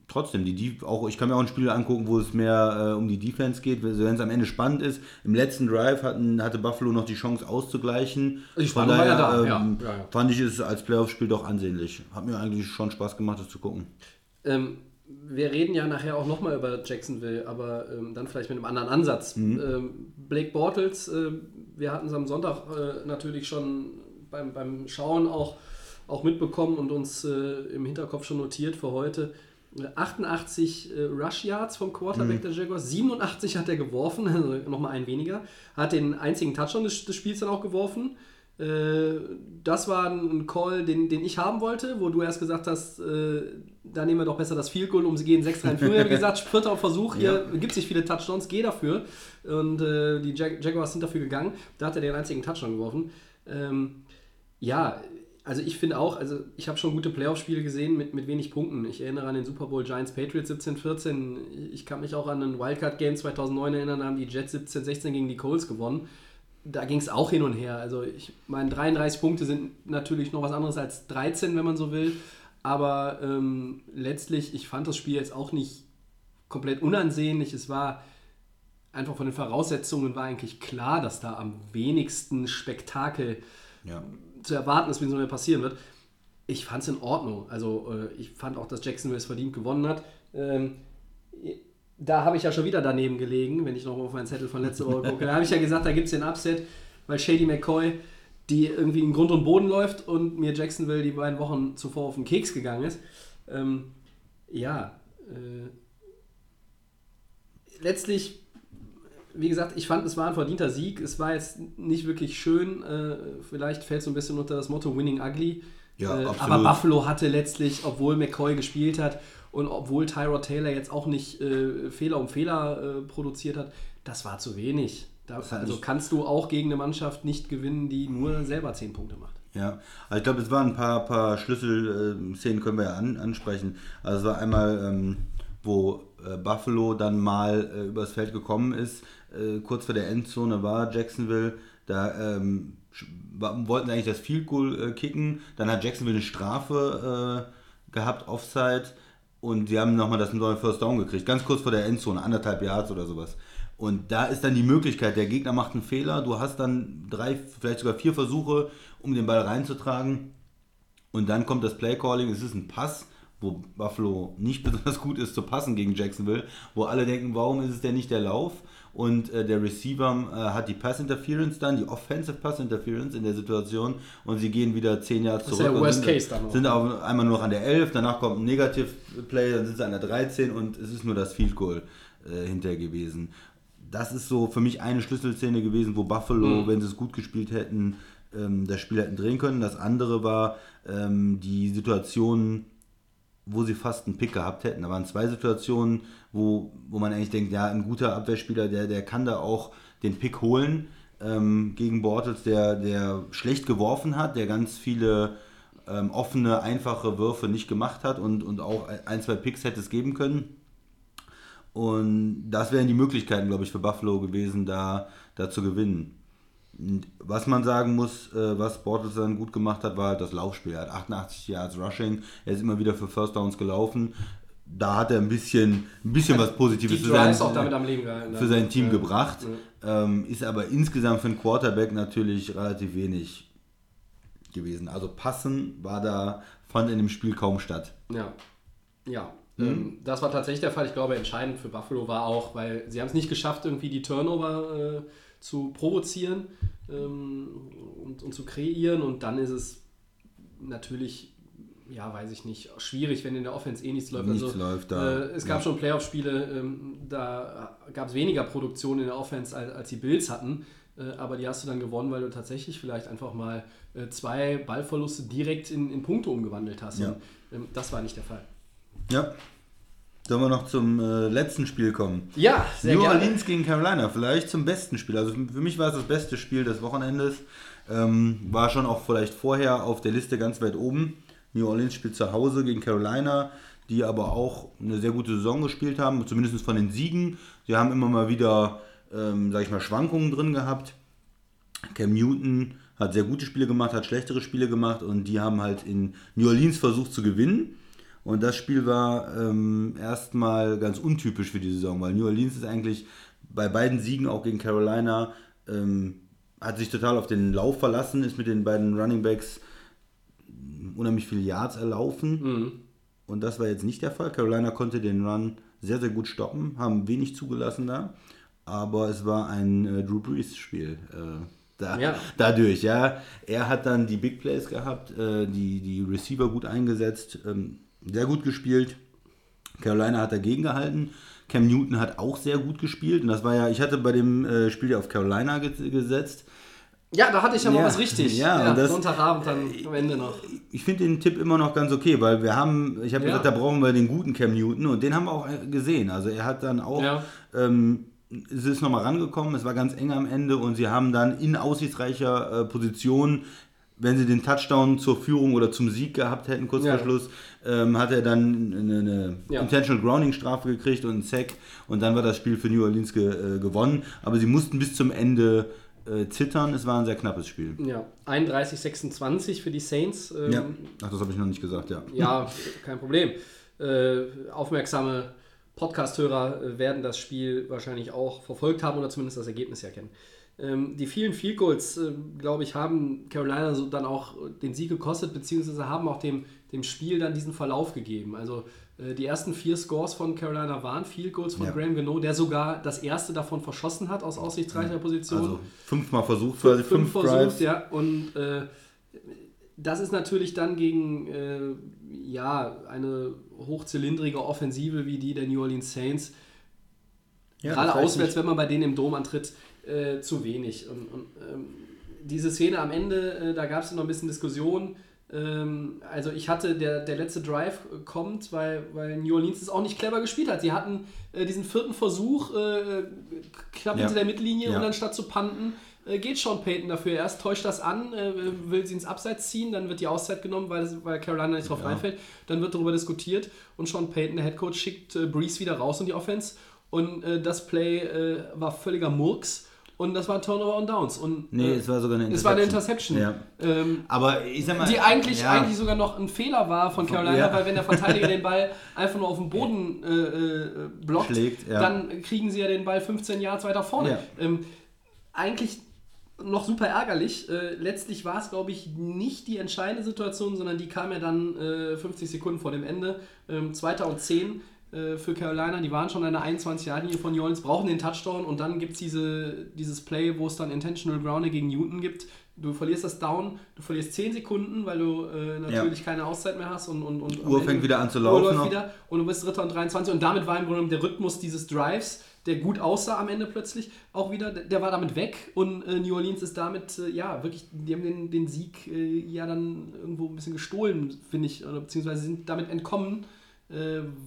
Trotzdem, die, die auch, ich kann mir auch ein Spiel angucken, wo es mehr äh, um die Defense geht, wenn es am Ende spannend ist. Im letzten Drive hatten, hatte Buffalo noch die Chance auszugleichen. Die Von ja daher da, ja. ähm, Ja, ja. fand ich es als Playoff-Spiel doch ansehnlich. Hat mir eigentlich schon Spaß gemacht, das zu gucken. Ähm, wir reden ja nachher auch nochmal über Jacksonville, aber ähm, dann vielleicht mit einem anderen Ansatz. Ähm, Blake Bortles, äh, wir hatten es am Sonntag äh, natürlich schon beim, beim Schauen auch, auch mitbekommen und uns äh, im Hinterkopf schon notiert für heute. Äh, 88 äh, Rush Yards vom Quarterback der Jaguars, 87 hat er geworfen, [laughs] also nochmal ein weniger. Hat den einzigen Touchdown des, des Spiels dann auch geworfen. Äh, das war ein Call, den, den ich haben wollte, wo du erst gesagt hast, äh, da nehmen wir doch besser das Field Goal, um sie gehen 6 3 Ich habe gesagt, [laughs] vierter Versuch, hier gibt es nicht viele Touchdowns, geh dafür. Und äh, die Jag Jaguars sind dafür gegangen. Da hat er den einzigen Touchdown geworfen. Ähm, ja, also ich finde auch, also ich habe schon gute Playoff-Spiele gesehen mit, mit wenig Punkten. Ich erinnere an den Super Bowl Giants Patriots 17-14. Ich kann mich auch an ein Wildcard-Game 2009 erinnern, da haben die Jets 17-16 gegen die Colts gewonnen. Da ging es auch hin und her. Also ich meine, 33 Punkte sind natürlich noch was anderes als 13, wenn man so will. Aber ähm, letztlich, ich fand das Spiel jetzt auch nicht komplett unansehnlich. Es war einfach von den Voraussetzungen war eigentlich klar, dass da am wenigsten Spektakel Ja. zu erwarten ist, wie so passieren wird. Ich fand es in Ordnung. Also äh, ich fand auch, dass Jacksonville es verdient gewonnen hat. Ähm, da habe ich ja schon wieder daneben gelegen, wenn ich noch auf meinen Zettel von letzter Woche gucke. Da habe ich ja gesagt, da gibt es den Upset, weil Shady McCoy, die irgendwie in Grund und Boden läuft und mir Jacksonville die beiden Wochen zuvor auf den Keks gegangen ist. Ähm, ja, äh, letztlich, wie gesagt, ich fand, es war ein verdienter Sieg. Es war jetzt nicht wirklich schön. Äh, vielleicht fällt es so ein bisschen unter das Motto Winning Ugly. Ja, äh, aber Buffalo hatte letztlich, obwohl McCoy gespielt hat und obwohl Tyrod Taylor jetzt auch nicht äh, Fehler um Fehler äh, produziert hat, das war zu wenig. Da, also kannst du auch gegen eine Mannschaft nicht gewinnen, die nur selber 10 Punkte macht. Ja, also ich glaube, es waren ein paar, paar Schlüsselszenen, können wir ja an, ansprechen. Also es war einmal, ähm, wo äh, Buffalo dann mal äh, übers Feld gekommen ist, äh, kurz vor der Endzone war Jacksonville, da ähm, wollten sie eigentlich das Field Goal äh, kicken, dann hat Jacksonville eine Strafe äh, gehabt, Offside, und sie haben nochmal das neue First Down gekriegt, ganz kurz vor der Endzone, anderthalb Yards oder sowas. Und da ist dann die Möglichkeit, der Gegner macht einen Fehler, du hast dann drei, vielleicht sogar vier Versuche, um den Ball reinzutragen. Und dann kommt das Playcalling, es ist ein Pass, wo Buffalo nicht [laughs] besonders gut ist zu passen gegen Jacksonville, wo alle denken, warum ist es denn nicht der Lauf? Und äh, der Receiver äh, hat die Pass Interference dann, die Offensive Pass Interference in der Situation und sie gehen wieder 10 Yards ist zurück. der und Worst sind, Case dann auch. sind auf, einmal nur noch an der 11, danach kommt ein Negative Play, dann sind sie an der 13 und es ist nur das Field Goal äh, hinterher gewesen. Das ist so für mich eine Schlüsselszene gewesen, wo Buffalo, Mhm. wenn sie es gut gespielt hätten, ähm, das Spiel hätten drehen können. Das andere war ähm, die Situation, wo sie fast einen Pick gehabt hätten. Da waren zwei Situationen, wo, wo man eigentlich denkt, ja, ein guter Abwehrspieler, der, der kann da auch den Pick holen ähm, gegen Bortles, der, der schlecht geworfen hat, der ganz viele ähm, offene, einfache Würfe nicht gemacht hat und, und auch ein, zwei Picks hätte es geben können. Und das wären die Möglichkeiten, glaube ich, für Buffalo gewesen, da, da zu gewinnen. Was man sagen muss, äh, was Bortles dann gut gemacht hat, war halt das Laufspiel. Er hat 88 Yards Rushing, er ist immer wieder für First Downs gelaufen. Da hat er ein bisschen, ein bisschen was Positives für sein, Drives auch damit am Leben gehalten. für sein Team Ja. gebracht. Ähm, ist aber insgesamt für einen Quarterback natürlich relativ wenig gewesen. Also passen war da, fand in dem Spiel kaum statt. Ja, ja. Mhm. Das war tatsächlich der Fall. Ich glaube, entscheidend für Buffalo war auch, weil sie haben es nicht geschafft, irgendwie die Turnover äh, zu provozieren ähm, und, und zu kreieren. Und dann ist es natürlich, ja, weiß ich nicht, schwierig, wenn in der Offense eh nichts läuft. Nichts also, läuft da. Äh, es gab Ja. schon Playoff-Spiele, ähm, da gab es weniger Produktion in der Offense, als, als die Bills hatten. Äh, aber die hast du dann gewonnen, weil du tatsächlich vielleicht einfach mal äh, zwei Ballverluste direkt in, in Punkte umgewandelt hast. Ja. Und, ähm, das war nicht der Fall. Ja. Sollen wir noch zum äh, letzten Spiel kommen? Ja, sehr New gerne. Orleans gegen Carolina, vielleicht zum besten Spiel. Also für mich war es das beste Spiel des Wochenendes. Ähm, war schon auch vielleicht vorher auf der Liste ganz weit oben. New Orleans spielt zu Hause gegen Carolina, die aber auch eine sehr gute Saison gespielt haben, zumindest von den Siegen. Sie haben immer mal wieder, ähm, sag ich mal, Schwankungen drin gehabt. Cam Newton hat sehr gute Spiele gemacht, hat schlechtere Spiele gemacht und die haben halt in New Orleans versucht zu gewinnen. Und das Spiel war ähm, erstmal ganz untypisch für die Saison, weil New Orleans ist eigentlich bei beiden Siegen, auch gegen Carolina, ähm, hat sich total auf den Lauf verlassen, ist mit den beiden Running Backs unheimlich viele Yards erlaufen. Und das war jetzt nicht der Fall. Carolina konnte den Run sehr, sehr gut stoppen, haben wenig zugelassen da. Aber es war ein äh, Drew Brees-Spiel. Äh, da, Ja. Dadurch, ja. Er hat dann die Big Plays gehabt, äh, die, die Receiver gut eingesetzt, ähm, sehr gut gespielt. Carolina hat dagegen gehalten. Cam Newton hat auch sehr gut gespielt. Und das war ja, ich hatte bei dem äh, Spiel ja auf Carolina ge gesetzt. Ja, da hatte ich aber Ja, was richtig. ja, und das- Sonntagabend dann am Ende noch. Ich finde den Tipp immer noch ganz okay, weil wir haben, ich habe Ja. gesagt, da brauchen wir den guten Cam Newton und den haben wir auch gesehen. Also er hat dann auch, Ja. ähm, es ist nochmal rangekommen, es war ganz eng am Ende und sie haben dann in aussichtsreicher äh, Position, wenn sie den Touchdown zur Führung oder zum Sieg gehabt hätten, kurz Ja. vor Schluss, ähm, hat er dann eine, eine Ja. Intentional Grounding Strafe gekriegt und einen Sack und dann war das Spiel für New Orleans ge, äh, gewonnen. Aber sie mussten bis zum Ende äh, zittern. Es war ein sehr knappes Spiel. Ja, 31-26 für die Saints. Ähm, Ja. Ach, das habe ich noch nicht gesagt, ja. Ja, kein Problem. Äh, aufmerksame Podcast-Hörer äh, werden das Spiel wahrscheinlich auch verfolgt haben oder zumindest das Ergebnis ja kennen. Ähm, die vielen Field Goals, äh, glaube ich, haben Carolina so dann auch den Sieg gekostet, beziehungsweise haben auch dem, dem Spiel dann diesen Verlauf gegeben. Also die ersten vier Scores von Carolina waren Field Goals von Ja. Graham Gano, der sogar das erste davon verschossen hat aus aussichtsreicher Position Also fünfmal versucht, quasi fünf, versucht, Drives. ja. Und äh, das ist natürlich dann gegen äh, ja, eine hochzylindrige Offensive wie die der New Orleans Saints, Ja, gerade auswärts, nicht- wenn man bei denen im Dom antritt, äh, zu wenig. Und, und ähm, diese Szene am Ende, äh, da gab es noch ein bisschen Diskussion. Ähm, also ich hatte, der, der letzte Drive kommt, weil, weil New Orleans es auch nicht clever gespielt hat. Sie hatten äh, diesen vierten Versuch äh, knapp Ja. hinter der Mittellinie Ja. und dann statt zu panten, äh, geht Sean Payton dafür. Erst täuscht das an, äh, will sie ins Abseits ziehen, dann wird die Auszeit genommen, weil, weil Carolina nicht drauf Ja. reinfällt. Dann wird darüber diskutiert und Sean Payton, der Headcoach, schickt äh, Breeze wieder raus in die Offense und äh, das Play war völliger Murks und das war ein Turnover und Downs. Und, Nee, äh, es war sogar eine es war eine Interception. Ja. Ähm, Aber ich sag mal. die eigentlich, ja, eigentlich sogar noch ein Fehler war von Carolina, Ja. weil wenn der Verteidiger [laughs] den Ball einfach nur auf den Boden äh, äh, blockt, Schlägt, dann kriegen sie ja den Ball 15 Yards weiter vorne. Ähm, eigentlich noch super ärgerlich. Äh, letztlich war es, glaube ich, nicht die entscheidende Situation, sondern die kam ja dann äh, 50 Sekunden vor dem Ende. Ähm, Zweiter und 10 äh, für Carolina. Die waren schon an der 21-Jahr-Linie von New Orleans, brauchen den Touchdown und dann gibt es diese, dieses Play, wo es dann Intentional Grounding gegen Newton gibt. Du verlierst das Down, du verlierst 10 Sekunden, weil du äh, natürlich keine Auszeit mehr hast und, und, und Uhr Ende- fängt wieder an zu Uhr laufen läuft noch. wieder und du bist Dritter und 23 und damit war im Grunde der Rhythmus dieses Drives, der gut aussah am Ende plötzlich, auch wieder, der war damit weg und äh, New Orleans ist damit, äh, ja, wirklich, die haben den, den Sieg äh, ja dann irgendwo ein bisschen gestohlen, finde ich, oder beziehungsweise sind damit entkommen,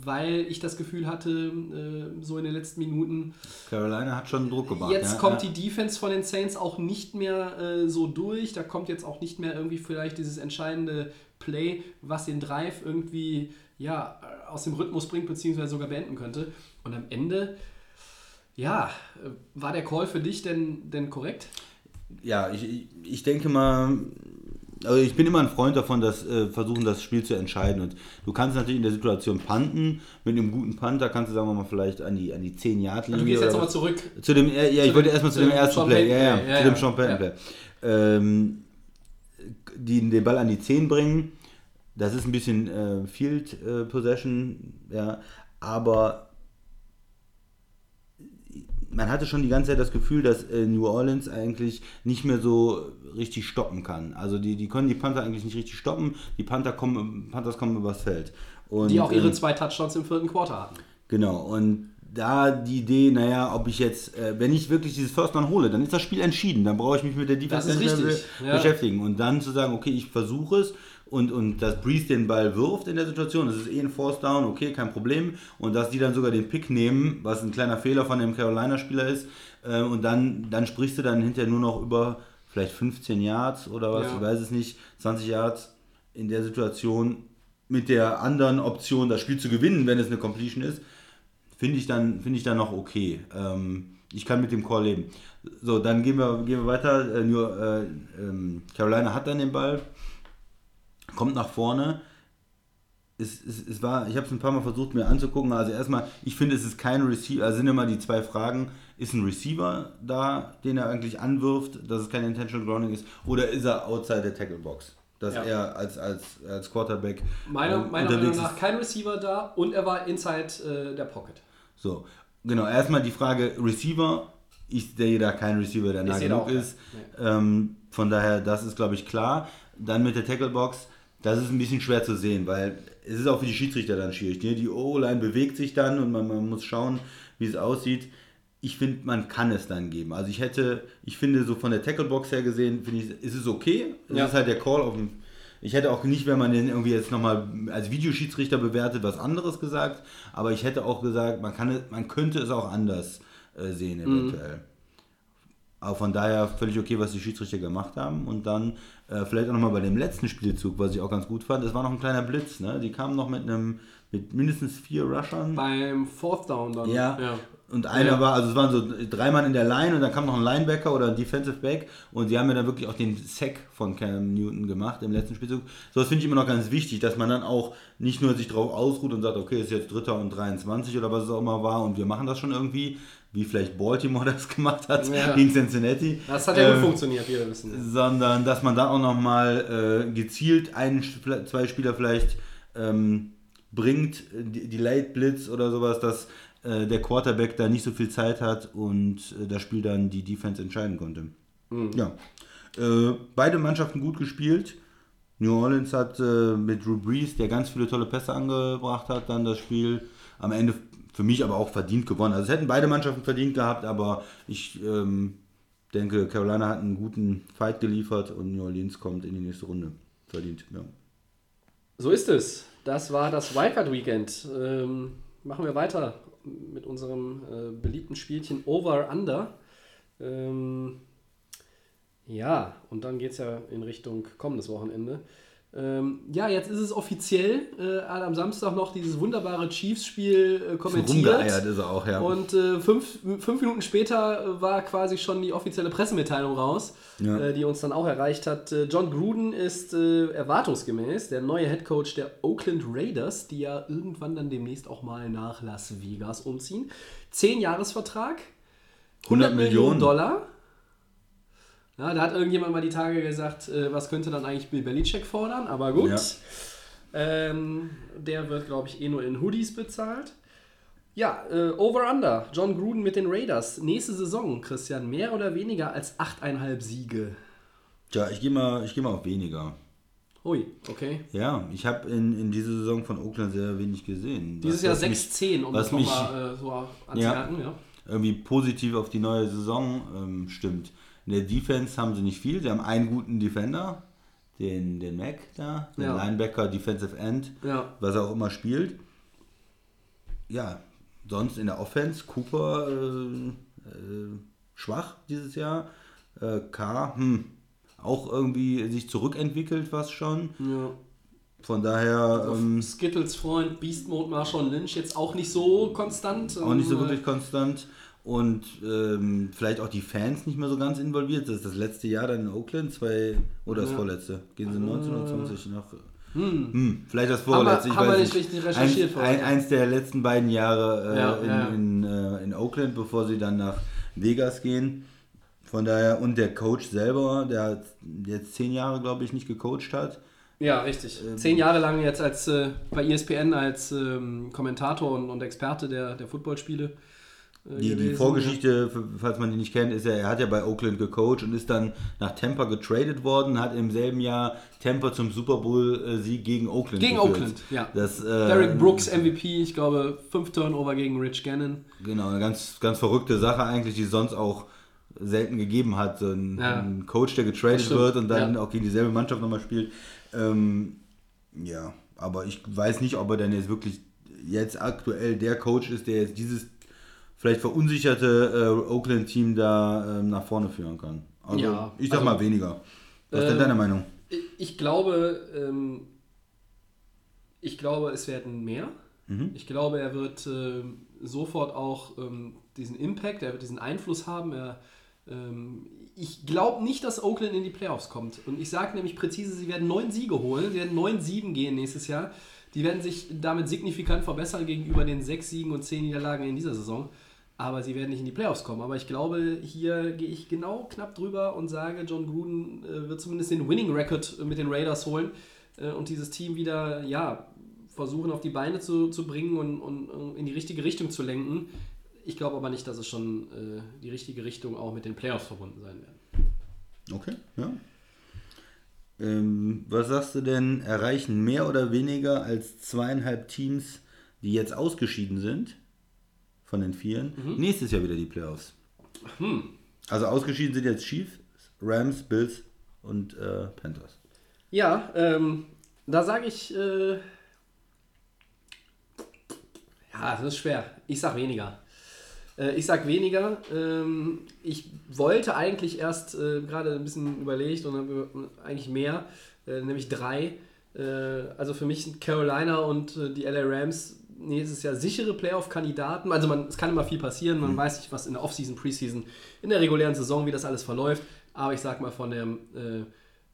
weil ich das Gefühl hatte, äh, so in den letzten Minuten, Carolina hat schon Druck gemacht. Jetzt ja, kommt ja. die Defense von den Saints auch nicht mehr äh, so durch. Da kommt jetzt auch nicht mehr irgendwie vielleicht dieses entscheidende Play, was den Drive irgendwie ja, äh, aus dem Rhythmus bringt, beziehungsweise sogar beenden könnte. Und am Ende, ja, äh, war der Call für dich denn, denn korrekt? Ja, ich- ich denke mal, also ich bin immer ein Freund davon, dass äh, versuchen, das Spiel zu entscheiden. Und du kannst natürlich in der Situation panten. Mit einem guten Panther kannst du, sagen wir mal, vielleicht an die, an die 10 yard linie Du gehst jetzt nochmal zurück. Zu dem, ja, ja ich Zu wollte erstmal zu zu dem dem ersten Play, ja, ja, ja, zu dem ja. Sean Payton Ja. Play. Ähm, die den Ball an die 10 bringen, das ist ein bisschen äh, Field äh, Possession, ja, aber man hatte schon die ganze Zeit das Gefühl, dass äh, New Orleans eigentlich nicht mehr so richtig stoppen kann. Also die, die können die Panther eigentlich nicht richtig stoppen, die Panther kommen, Panthers kommen übers Feld. Und, Die auch ihre ähm, zwei Touchdowns im vierten Quarter hatten. Genau, und da die Idee, naja, ob ich jetzt, äh, wenn ich wirklich dieses First Down hole, dann ist das Spiel entschieden. Dann brauche ich mich mit der Defense Das ist nicht mehr richtig, be- ja. beschäftigen. Und dann zu sagen, okay, ich versuche es und, und dass Breeze den Ball wirft in der Situation, das ist eh ein Force Down, okay, kein Problem. Und dass die dann sogar den Pick nehmen, was ein kleiner Fehler von dem Carolina-Spieler ist. Äh, und dann, dann sprichst du dann hinterher nur noch über vielleicht 15 Yards oder was, Ja. ich weiß es nicht, 20 Yards in der Situation mit der anderen Option, das Spiel zu gewinnen, wenn es eine Completion ist, finde ich dann finde ich dann noch okay. Ähm, ich kann mit dem Call leben. So, dann gehen wir, gehen wir weiter. Äh, nur, äh, ähm, Carolina hat dann den Ball, kommt nach vorne. Es, es, es war, ich habe es ein paar Mal versucht mir anzugucken. Also erstmal, ich finde, es ist kein Receiver. Also sind immer die zwei Fragen: Ist ein Receiver da, den er eigentlich anwirft, dass es kein Intentional Grounding ist, oder ist er outside der Tackle Box? Dass Ja. er als, als, als Quarterback Meiner, ähm, meiner Meinung nach ist. kein Receiver da und er war inside äh, der Pocket. So, genau. Erstmal die Frage Receiver. Ich sehe da keinen Receiver, der nah genug ist. Ähm, von daher, das ist, glaube ich, klar. Dann mit der Tacklebox, das ist ein bisschen schwer zu sehen, weil es ist auch für die Schiedsrichter dann schwierig. Ne? Die O-Line bewegt sich dann und man, man muss schauen, wie es aussieht. Ich finde, man kann es dann geben. Also ich hätte, ich finde so von der Tacklebox her gesehen, finde ich, ist es okay. Es Ja. ist halt der Call auf dem ich hätte auch nicht, wenn man den irgendwie jetzt nochmal als Videoschiedsrichter bewertet, was anderes gesagt. Aber ich hätte auch gesagt, man, kann, es- man könnte es auch anders äh, sehen eventuell. Aber von daher völlig okay, was die Schiedsrichter gemacht haben. Und dann äh, vielleicht auch nochmal bei dem letzten Spielzug, was ich auch ganz gut fand, das war noch ein kleiner Blitz. Ne? Die kamen noch mit einem mit mindestens vier Rushern. Beim Fourth Down dann. Ja. Und einer Ja. war, also es waren so drei Mann in der Line und dann kam noch ein Linebacker oder ein Defensive Back und die haben ja dann wirklich auch den Sack von Cam Newton gemacht im letzten Spielzug. So, das finde ich immer noch ganz wichtig, dass man dann auch nicht nur sich drauf ausruht und sagt, okay, es ist jetzt Dritter und 23 oder was es auch immer war und wir machen das schon irgendwie, wie vielleicht Baltimore [laughs] das gemacht hat Ja. gegen Cincinnati. Das hat ja gut Ähm, funktioniert, wie wir wissen. sondern dass man da auch nochmal äh, gezielt einen, zwei Spieler vielleicht ähm, bringt, die, die Late Blitz oder sowas, dass äh, der Quarterback da nicht so viel Zeit hat und äh, das Spiel dann die Defense entscheiden konnte. Ja. Äh, beide Mannschaften gut gespielt. New Orleans hat äh, mit Drew Brees, der ganz viele tolle Pässe angebracht hat, dann das Spiel am Ende für mich aber auch verdient gewonnen. Also es hätten beide Mannschaften verdient gehabt, aber ich ähm, denke, Carolina hat einen guten Fight geliefert und New Orleans kommt in die nächste Runde. Verdient, ja. So ist es. Das war das Wildcard Weekend. Ähm, machen wir weiter mit unserem äh, beliebten Spielchen Over Under. Ähm, ja, und dann geht es ja in Richtung kommendes Wochenende. Ähm, ja, jetzt ist es offiziell. Äh, hat am Samstag noch dieses wunderbare Chiefs-Spiel äh, kommentiert. rumgeeiert ist er auch, ja. Und äh, fünf, fünf Minuten später äh, war quasi schon die offizielle Pressemitteilung raus, Ja. äh, die uns dann auch erreicht hat. Äh, John Gruden ist erwartungsgemäß der neue Head Coach der Oakland Raiders, die ja irgendwann dann demnächst auch mal nach Las Vegas umziehen. Zehn Jahresvertrag, 100 Millionen Dollar. Ja, da hat irgendjemand mal die Tage gesagt, äh, was könnte dann eigentlich Bill Belichick fordern, aber gut. Ja. Ähm, der wird, glaube ich, eh nur in Hoodies bezahlt. Ja, äh, Over-Under. John Gruden mit den Raiders. Nächste Saison, Christian, mehr oder weniger als 8,5 Siege. Tja, ich gehe mal, ich geh mal auf weniger. Ui, okay. Ja, ich habe in, in dieser Saison von Oakland sehr wenig gesehen. Dieses Jahr was mich 6-10, um das nochmal äh, so Ja. anzumerken. Ja. irgendwie positiv auf die neue Saison ähm, stimmt. In der Defense haben sie nicht viel. Sie haben einen guten Defender, den, den Mac da, den Ja. Linebacker, Defensive End, Ja. was er auch immer spielt. Ja, sonst in der Offense, Cooper äh, äh, schwach dieses Jahr. Äh, K, hm, auch irgendwie sich zurückentwickelt, was schon. ja. Von daher ähm, Skittles Freund Beast Mode Marshawn Lynch jetzt auch nicht so konstant. auch nicht so Ähm, wirklich konstant. Und ähm, vielleicht auch die Fans nicht mehr so ganz involviert. Das ist das letzte Jahr dann in Oakland, zwei oder das Ja. vorletzte. Gehen sie 19 oder 20 nach. Hm. Hm, vielleicht das Haben vorletzte. ich haben weiß nicht richtig recherchiert ein, heute. eins der letzten beiden Jahre äh, Ja, in, ja. In, äh, in Oakland, bevor sie dann nach Vegas gehen. Von daher, und der Coach selber, der jetzt zehn Jahre, glaube ich, nicht gecoacht hat. Ja, richtig. Ähm, Zehn Jahre lang jetzt als äh, bei ESPN als ähm, Kommentator und, und Experte der, der Footballspiele. Äh, Die, die. Vorgeschichte, falls man die nicht kennt, ist ja, er hat ja bei Oakland gecoacht und ist dann nach Tampa getradet worden, hat im selben Jahr Tampa zum Super Bowl-Sieg gegen Oakland Gegen geführt. Oakland, ja. Das, äh, Derek Brooks MVP, ich glaube, fünf Turnover gegen Rich Gannon. Genau, eine ganz, ganz verrückte Sache eigentlich, die es sonst auch selten gegeben hat. So ein, Ja. ein Coach, der getradet wird und dann ja. auch gegen dieselbe Mannschaft nochmal spielt. Ähm, ja, aber ich weiß nicht, ob er denn jetzt wirklich jetzt aktuell der Coach ist, der jetzt dieses vielleicht verunsicherte äh, Oakland-Team da ähm, nach vorne führen kann. Also Ja, ich sag also, mal weniger. Was ist denn ähm, deine Meinung? Ich- glaube, ähm, ich glaube, es werden mehr. Mhm. Ich glaube, er wird ähm, sofort auch ähm, diesen Impact, er wird diesen Einfluss haben. Er, ähm, ich glaube nicht, dass Oakland in die Playoffs kommt. Und ich sage nämlich präzise, sie werden neun Siege holen. Sie werden neun Siegen gehen nächstes Jahr. Die werden sich damit signifikant verbessern gegenüber den sechs Siegen und zehn Niederlagen in dieser Saison. Aber sie werden nicht in die Playoffs kommen. Aber ich glaube, hier gehe ich genau knapp drüber und sage, John Gruden äh, wird zumindest den Winning Record mit den Raiders holen äh, und dieses Team wieder, ja, versuchen auf die Beine zu, zu bringen und, und, und in die richtige Richtung zu lenken. Ich glaube aber nicht, dass es schon äh, die richtige Richtung auch mit den Playoffs verbunden sein werden. Okay, ja. Ähm, was sagst du denn, erreichen mehr oder weniger als zweieinhalb Teams, die jetzt ausgeschieden sind, von den Vieren, nächstes Jahr wieder die Playoffs? Also ausgeschieden sind jetzt Chiefs, Rams, Bills und äh, Panthers. Ja, ähm, da sage ich, äh, ja, das ist schwer. Ich sag weniger. Äh, ich sag weniger. Ähm, ich wollte eigentlich erst äh, gerade ein bisschen überlegt und habe eigentlich mehr, äh, nämlich drei. Äh, also für mich sind Carolina und äh, die LA Rams nächstes Jahr sichere Playoff-Kandidaten. Also man, es kann immer viel passieren, man weiß nicht, was in der Offseason, Preseason, in der regulären Saison, wie das alles verläuft. Aber ich sag mal, von der äh,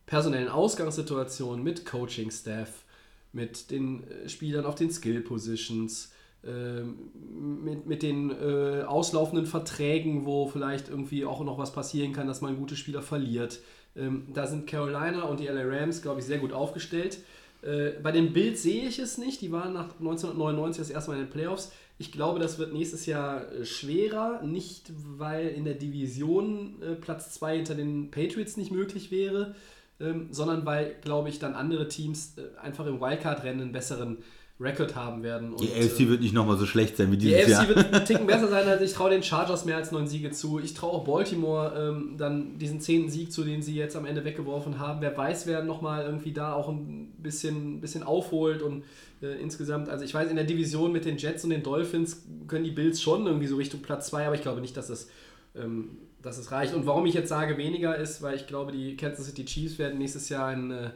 personellen Ausgangssituation mit Coaching-Staff, mit den äh, Spielern auf den Skill-Positions, äh, mit, mit den äh, auslaufenden Verträgen, wo vielleicht irgendwie auch noch was passieren kann, dass man gute Spieler verliert. Ähm, da sind Carolina und die LA Rams, glaube ich, sehr gut aufgestellt. Äh, bei den Bills sehe ich es nicht. Die waren nach 1999 das erste Mal in den Playoffs. Ich glaube, das wird nächstes Jahr äh, schwerer. Nicht, weil in der Division äh, Platz 2 hinter den Patriots nicht möglich wäre, ähm, sondern weil, glaube ich, dann andere Teams äh, einfach im Wildcard-Rennen einen besseren Record haben werden. Die AFC äh, wird nicht nochmal so schlecht sein wie die dieses AFC Jahr. wird einen Ticken besser [laughs] sein, als ich traue den Chargers mehr als neun Siege zu. Ich traue auch Baltimore ähm, dann diesen zehnten Sieg zu, den sie jetzt am Ende weggeworfen haben. Wer weiß, wer nochmal irgendwie da auch ein bisschen, bisschen aufholt und äh, insgesamt, also ich weiß, in der Division mit den Jets und den Dolphins können die Bills schon irgendwie so Richtung Platz 2, aber ich glaube nicht, dass es, ähm, dass es reicht. Und warum ich jetzt sage weniger ist, weil ich glaube, die Kansas City Chiefs werden nächstes Jahr ein äh,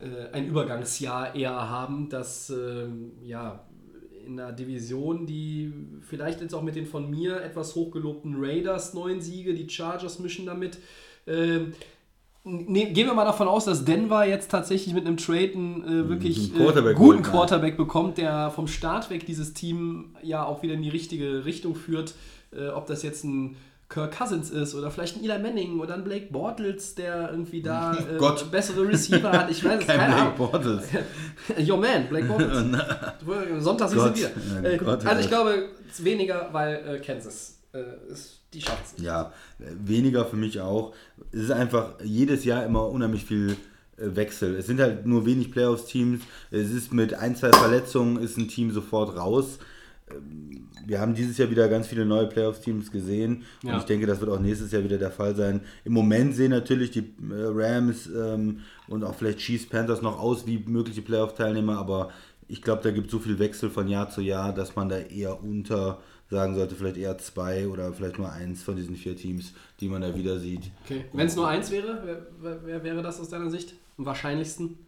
äh, ein Übergangsjahr eher haben, das ähm, ja in einer Division, die vielleicht jetzt auch mit den von mir etwas hochgelobten Raiders neun Siege, die Chargers mischen damit. Ähm, ne, gehen wir mal davon aus, dass Denver jetzt tatsächlich mit einem Trade einen äh, wirklich einen Quarterback äh, guten. Quarterback bekommt, der vom Start weg dieses Team ja auch wieder in die richtige Richtung führt. Äh, ob das jetzt ein Kirk Cousins ist oder vielleicht ein Eli Manning oder ein Blake Bortles, der irgendwie da [laughs] äh, Gott. bessere Receiver hat. Ich weiß es, [laughs] Kein keine Blake Ahnung. Bortles. [laughs] Your man, Blake Bortles. Sonntag siehst du Gott. wieder. Äh, Gott, also ich Gott. glaube, es ist weniger, weil äh, Kansas äh, ist, die schafft. Ja, weniger für mich auch. Es ist einfach jedes Jahr immer unheimlich viel äh, Wechsel. Es sind halt nur wenig Playoffs-Teams. Es ist mit ein, zwei Verletzungen ist ein Team sofort raus. Ähm, Wir haben dieses Jahr wieder ganz viele neue Playoffs-Teams gesehen und Ja. ich denke, das wird auch nächstes Jahr wieder der Fall sein. Im Moment sehen natürlich die äh, Rams ähm, und auch vielleicht Chiefs Panthers noch aus wie mögliche Playoff-Teilnehmer, aber ich glaube, da gibt es so viel Wechsel von Jahr zu Jahr, dass man da eher unter sagen sollte, vielleicht eher zwei oder vielleicht nur eins von diesen vier Teams, die man da wieder sieht. Okay. Wenn es nur eins wäre, wer, wer, wer wäre das aus deiner Sicht? Am wahrscheinlichsten?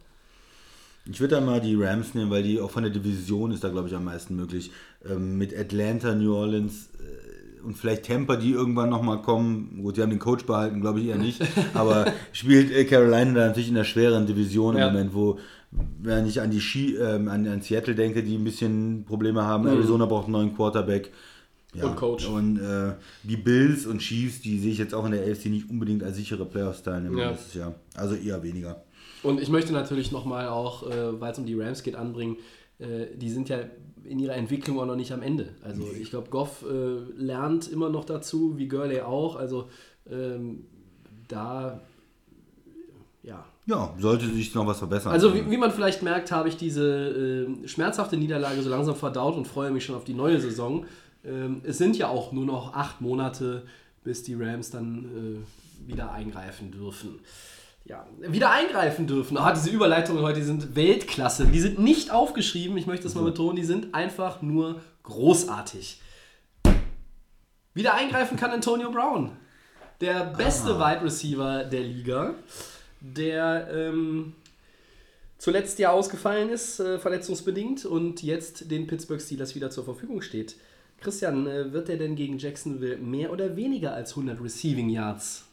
Ich würde da mal die Rams nehmen, weil die auch von der Division ist da, glaube ich, am meisten möglich. Ähm, mit Atlanta, New Orleans äh, und vielleicht Tampa, die irgendwann nochmal kommen. Gut, die haben den Coach behalten, glaube ich eher nicht. [laughs] Aber spielt äh, Carolina da natürlich in der schweren Division Ja. im Moment, wo, wenn ich an die Ski, ähm, an, an Seattle denke, die ein bisschen Probleme haben. Mhm. Arizona braucht einen neuen Quarterback. Ja. Und Coach. Und äh, die Bills und Chiefs, die sehe ich jetzt auch in der AFC nicht unbedingt als sichere Playoffs-Teilnehmer Ja. nächstes Jahr. Also eher weniger. Und ich möchte natürlich nochmal auch, äh, weil es um die Rams geht, anbringen, äh, die sind ja in ihrer Entwicklung auch noch nicht am Ende. Also ich glaube, Goff äh, lernt immer noch dazu, wie Gurley auch. Also ähm, da, ja. Ja, sollte sich noch was verbessern. Also wie, wie man vielleicht merkt, habe ich diese äh, schmerzhafte Niederlage so langsam verdaut und freue mich schon auf die neue Saison. Ähm, es sind ja auch nur noch acht Monate, bis die Rams dann äh, wieder eingreifen dürfen. Ja, wieder eingreifen dürfen. Ah, diese Überleitungen heute die sind Weltklasse. Die sind nicht aufgeschrieben, ich möchte das mal betonen, die sind einfach nur großartig. Wieder eingreifen kann Antonio Brown. Der beste Wide Receiver der Liga, der ähm, zuletzt ja ausgefallen ist, äh, verletzungsbedingt, und jetzt den Pittsburgh Steelers wieder zur Verfügung steht. Christian, äh, wird er denn gegen Jacksonville mehr oder weniger als 100 Receiving Yards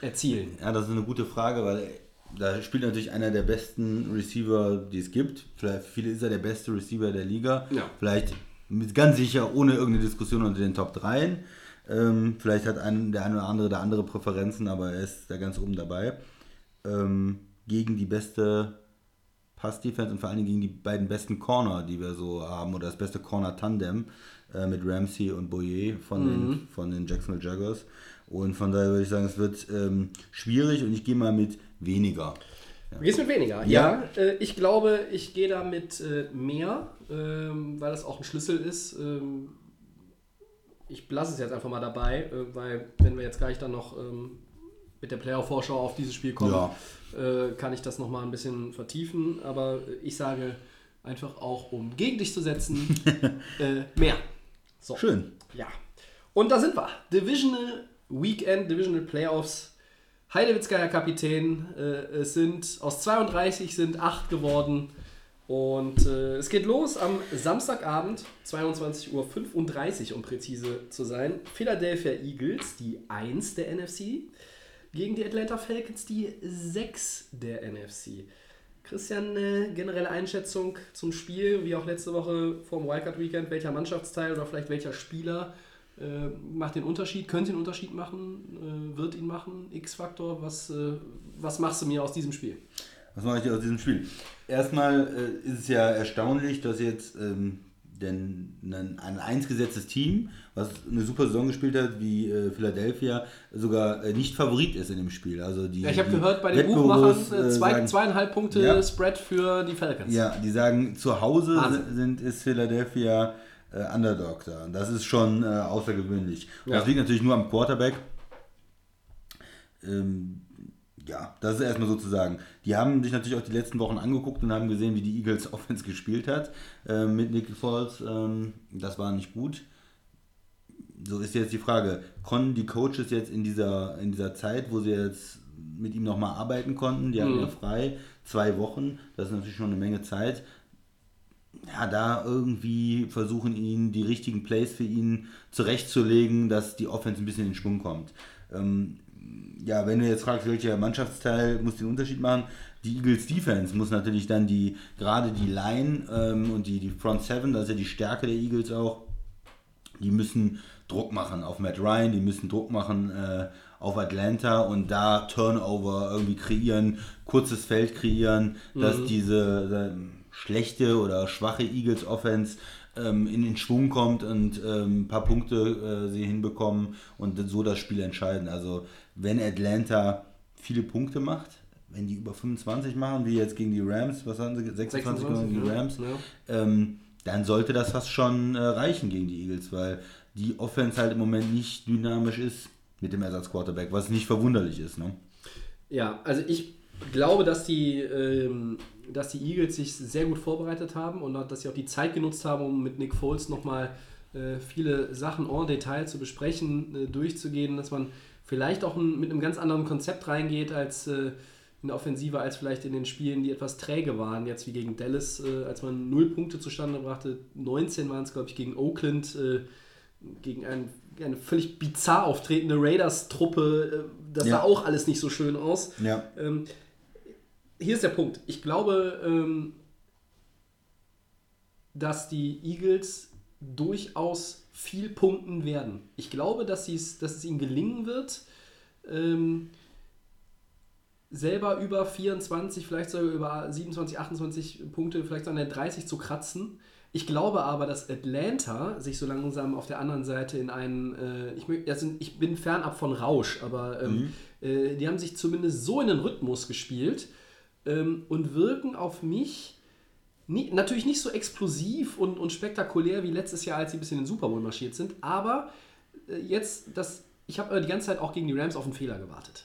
erzielen? Ja, das ist eine gute Frage, weil da spielt natürlich einer der besten Receiver, die es gibt. Vielleicht viele ist er der beste Receiver der Liga. Ja. Vielleicht mit, ganz sicher ohne irgendeine Diskussion unter den Top 3. Ähm, vielleicht hat ein, der eine oder andere da andere Präferenzen, aber er ist da ganz oben dabei. Ähm, gegen die beste Pass-Defense und vor allen Dingen gegen die beiden besten Corner, die wir so haben, oder das beste Corner-Tandem äh, mit Ramsey und Boyer von, den, von den Jacksonville Jaguars. Und von daher würde ich sagen, es wird ähm, schwierig und ich gehe mal mit weniger. Du gehst mit weniger. Ja, äh, ich glaube, ich gehe da mit äh, mehr, ähm, weil das auch ein Schlüssel ist. Ähm, ich lasse es jetzt einfach mal dabei, äh, weil wenn wir jetzt gleich dann noch ähm, mit der Playoff-Vorschau auf dieses Spiel kommen, Ja. äh, kann ich das nochmal ein bisschen vertiefen. Aber ich sage einfach auch, um gegen dich zu setzen, [laughs] äh, mehr. So. Schön. Ja. Und da sind wir. Divisional Weekend, Divisional Playoffs. Heidewitzka, Herr Kapitän. Äh, sind aus 32 sind 8 geworden. Und äh, es geht los am Samstagabend, 22.35 Uhr, um präzise zu sein. Philadelphia Eagles, die 1 der NFC, gegen die Atlanta Falcons, die 6 der NFC. Christian, eine generelle Einschätzung zum Spiel, wie auch letzte Woche vor dem Wildcard Weekend, welcher Mannschaftsteil oder vielleicht welcher Spieler äh, macht den Unterschied, könnte den Unterschied machen, äh, wird ihn machen, X-Faktor, was, äh, was machst du mir aus diesem Spiel? Was mache ich dir aus diesem Spiel? Erstmal äh, ist es ja erstaunlich, dass jetzt ähm, denn ein, ein einsgesetztes Team, was eine super Saison gespielt hat, wie äh, Philadelphia, sogar äh, nicht Favorit ist in dem Spiel. Also die, ja, ich habe gehört, bei den Buchmachern zwei, sagen- zweieinhalb Punkte Ja. Spread für die Falcons. Ja, die sagen, zu Hause Wahnsinn. sind, ist Philadelphia äh, Underdog da. Und das ist schon äh, außergewöhnlich. Ja. Das liegt natürlich nur am Quarterback. Ähm, ja, das ist erstmal sozusagen. Die haben sich natürlich auch die letzten Wochen angeguckt und haben gesehen, wie die Eagles [laughs] Offense gespielt hat äh, mit Nick Foles. Ähm, das war nicht gut. So ist jetzt die Frage, konnten die Coaches jetzt in dieser, in dieser Zeit, wo sie jetzt mit ihm nochmal arbeiten konnten, die hatten Mhm. ja frei, zwei Wochen, das ist natürlich schon eine Menge Zeit, ja, da irgendwie versuchen, ihn die richtigen Plays für ihn zurechtzulegen, dass die Offense ein bisschen in Schwung kommt. Ähm, ja, wenn du jetzt fragst, welcher Mannschaftsteil muss den Unterschied machen, die Eagles Defense muss natürlich dann die, gerade die Line ähm, und die, die Front Seven, das ist ja die Stärke der Eagles auch, die müssen Druck machen auf Matt Ryan, die müssen Druck machen äh, auf Atlanta und da Turnover irgendwie kreieren, kurzes Feld kreieren, dass diese äh, schlechte oder schwache Eagles Offense ähm, in den Schwung kommt und ähm, ein paar Punkte äh, sie hinbekommen und so das Spiel entscheiden. Also wenn Atlanta viele Punkte macht, wenn die über 25 machen, wie jetzt gegen die Rams, was haben sie, 26, 26, gegen die. Rams, Ja. ähm, dann sollte das fast schon äh, reichen gegen die Eagles, weil die Offense halt im Moment nicht dynamisch ist mit dem Ersatzquarterback, was nicht verwunderlich ist. Ne? Ja, also ich glaube, dass die, ähm, dass die Eagles sich sehr gut vorbereitet haben und dass sie auch die Zeit genutzt haben, um mit Nick Foles nochmal äh, viele Sachen en Detail zu besprechen, äh, durchzugehen, dass man vielleicht auch ein, mit einem ganz anderen Konzept reingeht als äh, in der Offensive, als vielleicht in den Spielen, die etwas träge waren, jetzt wie gegen Dallas, äh, als man null Punkte zustande brachte, 19 waren es, glaube ich, gegen Oakland, äh, gegen ein, eine völlig bizarr auftretende Raiders-Truppe, äh, das Ja. sah auch alles nicht so schön aus. Ja. Ähm, hier ist der Punkt. Ich glaube, ähm, dass die Eagles durchaus viel punkten werden. Ich glaube, dass, dass es ihnen gelingen wird, ähm, selber über 24, vielleicht sogar über 27, 28 Punkte, vielleicht an der 30 zu kratzen. Ich glaube aber, dass Atlanta sich so langsam auf der anderen Seite in einen, äh, ich, also ich bin fernab von Rausch, aber ähm, äh, die haben sich zumindest so in den Rhythmus gespielt ähm, und wirken auf mich nie, natürlich nicht so explosiv und, und spektakulär wie letztes Jahr, als sie bis in den Super Bowl marschiert sind, aber äh, jetzt, das, ich habe die ganze Zeit auch gegen die Rams auf einen Fehler gewartet.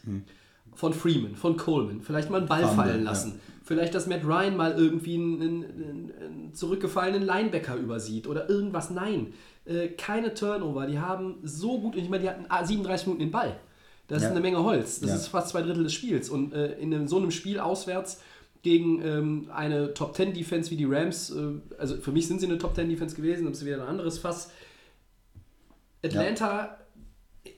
Von Freeman, von Coleman, vielleicht mal einen Ball Fumble, fallen ja. lassen. Vielleicht, dass Matt Ryan mal irgendwie einen, einen, einen zurückgefallenen Linebacker übersieht oder irgendwas. Nein, äh, keine Turnover. Die haben so gut, ich meine, die hatten ah, 37 Minuten den Ball. Das Ja. ist eine Menge Holz. Das Ja. ist fast zwei Drittel des Spiels. Und äh, in einem, so einem Spiel auswärts gegen ähm, eine Top 10 Defense wie die Rams, äh, also für mich sind sie eine Top 10 Defense gewesen, das ist wieder ein anderes Fass. Atlanta,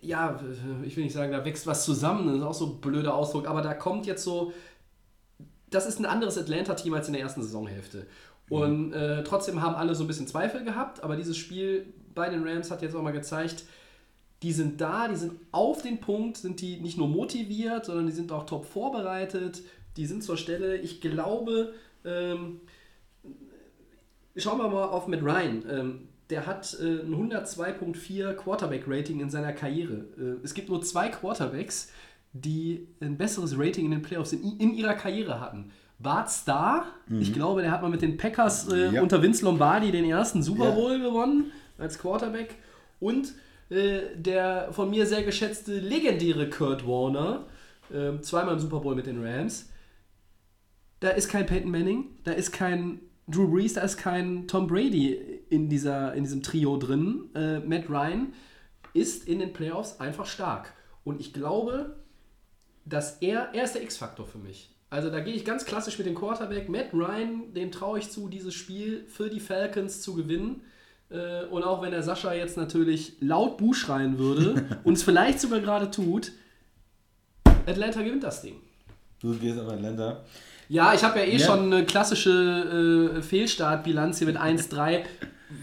ja. ich will nicht sagen, da wächst was zusammen, das ist auch so ein blöder Ausdruck, aber da kommt jetzt so, das ist ein anderes Atlanta-Team als in der ersten Saisonhälfte. Und äh, trotzdem haben alle so ein bisschen Zweifel gehabt, aber dieses Spiel bei den Rams hat jetzt auch mal gezeigt, die sind da, die sind auf den Punkt, sind die nicht nur motiviert, sondern die sind auch top vorbereitet, die sind zur Stelle. Ich glaube, ähm, schauen wir mal auf Matt Ryan. Ähm, der hat äh, ein 102.4 Quarterback-Rating in seiner Karriere. Äh, es gibt nur zwei Quarterbacks, die ein besseres Rating in den Playoffs in, in ihrer Karriere hatten. Bart Starr, ich glaube, der hat mal mit den Packers äh, Ja. unter Vince Lombardi den ersten Super Ja. Bowl gewonnen als Quarterback. Und äh, der von mir sehr geschätzte legendäre Kurt Warner, äh, zweimal im Super Bowl mit den Rams. Da ist kein Peyton Manning, da ist kein Drew Brees, da ist kein Tom Brady in, dieser, in diesem Trio drin. Äh, Matt Ryan ist in den Playoffs einfach stark. Und ich glaube, dass er, er ist der X-Faktor für mich. Also da gehe ich ganz klassisch mit dem Quarterback. Matt Ryan, dem traue ich zu, dieses Spiel für die Falcons zu gewinnen. Äh, und auch wenn der Sascha jetzt natürlich laut Buh schreien würde [laughs] und es vielleicht sogar gerade tut, Atlanta gewinnt das Ding. Du gehst auf Atlanta. Ja, ich habe ja eh Ja. schon eine klassische äh, Fehlstartbilanz hier mit 1-3.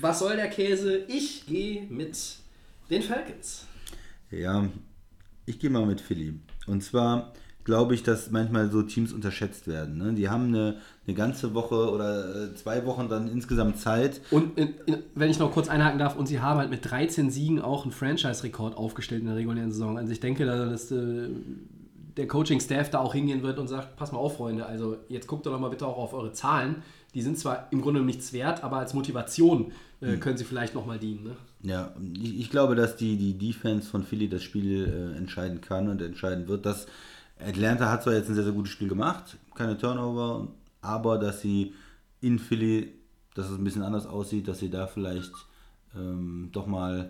Was soll der Käse? Ich gehe mit den Falcons. Ja, ich gehe mal mit Philly. Und zwar glaube ich, dass manchmal so Teams unterschätzt werden. Ne? Die haben eine, eine ganze Woche oder äh, zwei Wochen dann insgesamt Zeit. Und in, in, wenn ich noch kurz einhaken darf, und sie haben halt mit 13 Siegen auch einen Franchise-Rekord aufgestellt in der regulären Saison. Also ich denke, dass äh, der Coaching-Staff da auch hingehen wird und sagt, pass mal auf, Freunde, also jetzt guckt doch mal bitte auch auf eure Zahlen. Die sind zwar im Grunde nichts wert, aber als Motivation äh, können sie vielleicht noch mal dienen. Ne? Ja, ich, ich glaube, dass die, die Defense von Philly das Spiel äh, entscheiden kann und entscheiden wird. Dass Atlanta hat zwar jetzt ein sehr, sehr gutes Spiel gemacht, keine Turnover, aber dass sie in Philly, dass es ein bisschen anders aussieht, dass sie da vielleicht ähm, doch mal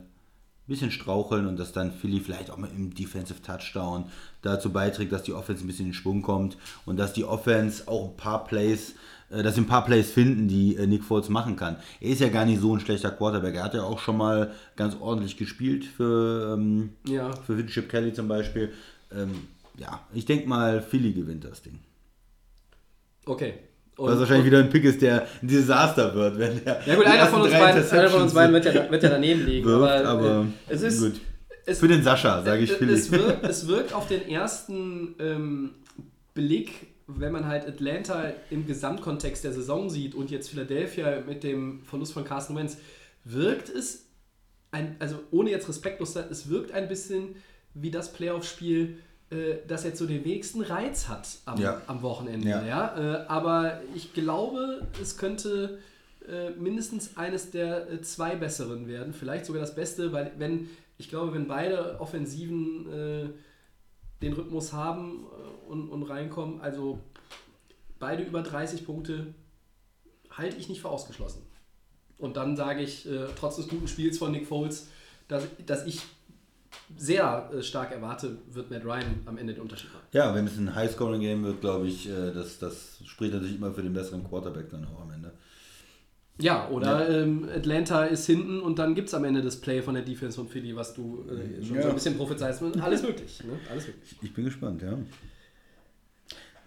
ein bisschen straucheln und dass dann Philly vielleicht auch mal im Defensive Touchdown dazu beiträgt, dass die Offense ein bisschen in Schwung kommt und dass die Offense auch ein paar Plays, äh, dass sie ein paar Plays finden, die äh, Nick Foles machen kann. Er ist ja gar nicht so ein schlechter Quarterback. Er hat ja auch schon mal ganz ordentlich gespielt für, ähm, Ja. für Chip Kelly zum Beispiel. Ähm, ja, ich denke mal, Philly gewinnt das Ding. Okay. Was wahrscheinlich wieder ein Pick ist, der ein Desaster wird, wenn der. Ja gut, einer von, beiden, einer von uns beiden wird ja, wird ja daneben [laughs] liegen. wirft, aber aber äh, es ist, gut. Es, Für den Sascha, sage ich Philly. es, wirkt, [laughs] es wirkt auf den ersten ähm, Blick, wenn man halt Atlanta im Gesamtkontext der Saison sieht und jetzt Philadelphia mit dem Verlust von Carson Wentz, wirkt es, ein, also ohne jetzt respektlos zu sein, es wirkt ein bisschen wie das Playoff-Spiel, äh, das jetzt so den wenigsten Reiz hat am, Ja. am Wochenende. Ja. Ja. Äh, aber ich glaube, es könnte äh, mindestens eines der zwei besseren werden, vielleicht sogar das Beste, weil wenn, ich glaube, wenn beide Offensiven äh, den Rhythmus haben und, und reinkommen, also beide über 30 Punkte, halte ich nicht für ausgeschlossen. Und dann sage ich, äh, trotz des guten Spiels von Nick Foles, dass, dass ich sehr äh, stark erwarte, wird Matt Ryan am Ende den Unterschied machen. Ja, wenn es ein High-Scoring-Game wird, glaube ich, äh, das, das spricht natürlich immer für den besseren Quarterback dann auch am Ende. Ja, oder Ähm, Atlanta ist hinten und dann gibt es am Ende das Play von der Defense von Philly, was du äh, schon Ja. so ein bisschen prophezeist. [laughs] Alles möglich. Ne? Alles möglich. Ich bin gespannt, ja.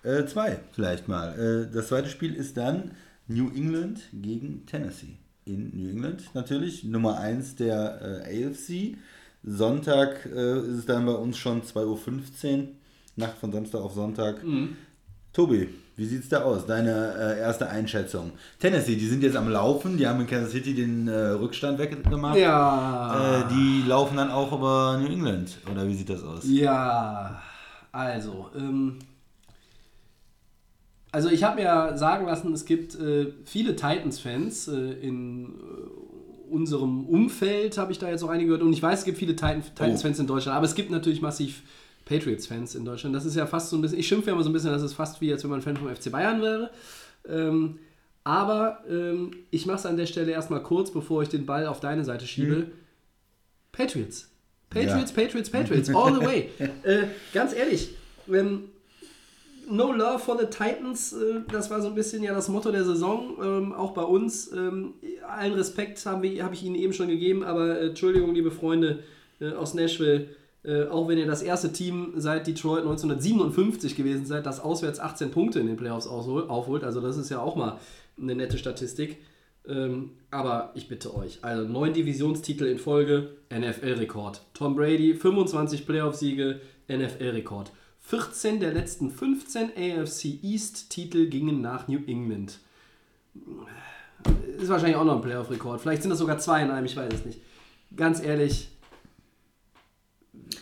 Äh, zwei vielleicht mal. Äh, das zweite Spiel ist dann New England gegen Tennessee. In New England natürlich, Nummer 1 der äh, AFC. Sonntag äh, ist es dann bei uns schon 2.15 Uhr, Nacht von Samstag auf Sonntag. Tobi, wie sieht's da aus? Deine äh, erste Einschätzung. Tennessee, die sind jetzt am Laufen, die haben in Kansas City den äh, Rückstand weggemacht. Ja. Äh, die laufen dann auch über New England. Oder wie sieht das aus? Ja, also, ähm, also ich habe mir sagen lassen, es gibt äh, viele Titans-Fans äh, in äh, unserem Umfeld, habe ich da jetzt auch einige gehört. Und ich weiß, es gibt viele Titan- Titans-Fans in Deutschland, aber es gibt natürlich massiv Patriots-Fans in Deutschland. Das ist ja fast so ein bisschen, ich schimpfe ja immer so ein bisschen, dass es fast wie, als wenn man Fan vom FC Bayern wäre. Ähm, aber ähm, ich mache es an der Stelle erstmal kurz, bevor ich den Ball auf deine Seite schiebe. Patriots. Patriots, Ja. Patriots, Patriots, all the way. [laughs] äh, ganz ehrlich, ähm, No Love for the Titans, äh, das war so ein bisschen ja das Motto der Saison, ähm, auch bei uns. Ähm, allen Respekt habe hab ich Ihnen eben schon gegeben, aber äh, Entschuldigung, liebe Freunde äh, aus Nashville, auch wenn ihr das erste Team seit Detroit 1957 gewesen seid, das auswärts 18 Punkte in den Playoffs aufholt, also das ist ja auch mal eine nette Statistik. Ähm, aber ich bitte euch, also neun Divisionstitel in Folge, NFL-Rekord. Tom Brady, 25 Playoff-Siege, NFL-Rekord. 14 der letzten 15 AFC East-Titel gingen nach New England. Ist wahrscheinlich auch noch ein Playoff-Rekord. Vielleicht sind das sogar zwei in einem, ich weiß es nicht. Ganz ehrlich,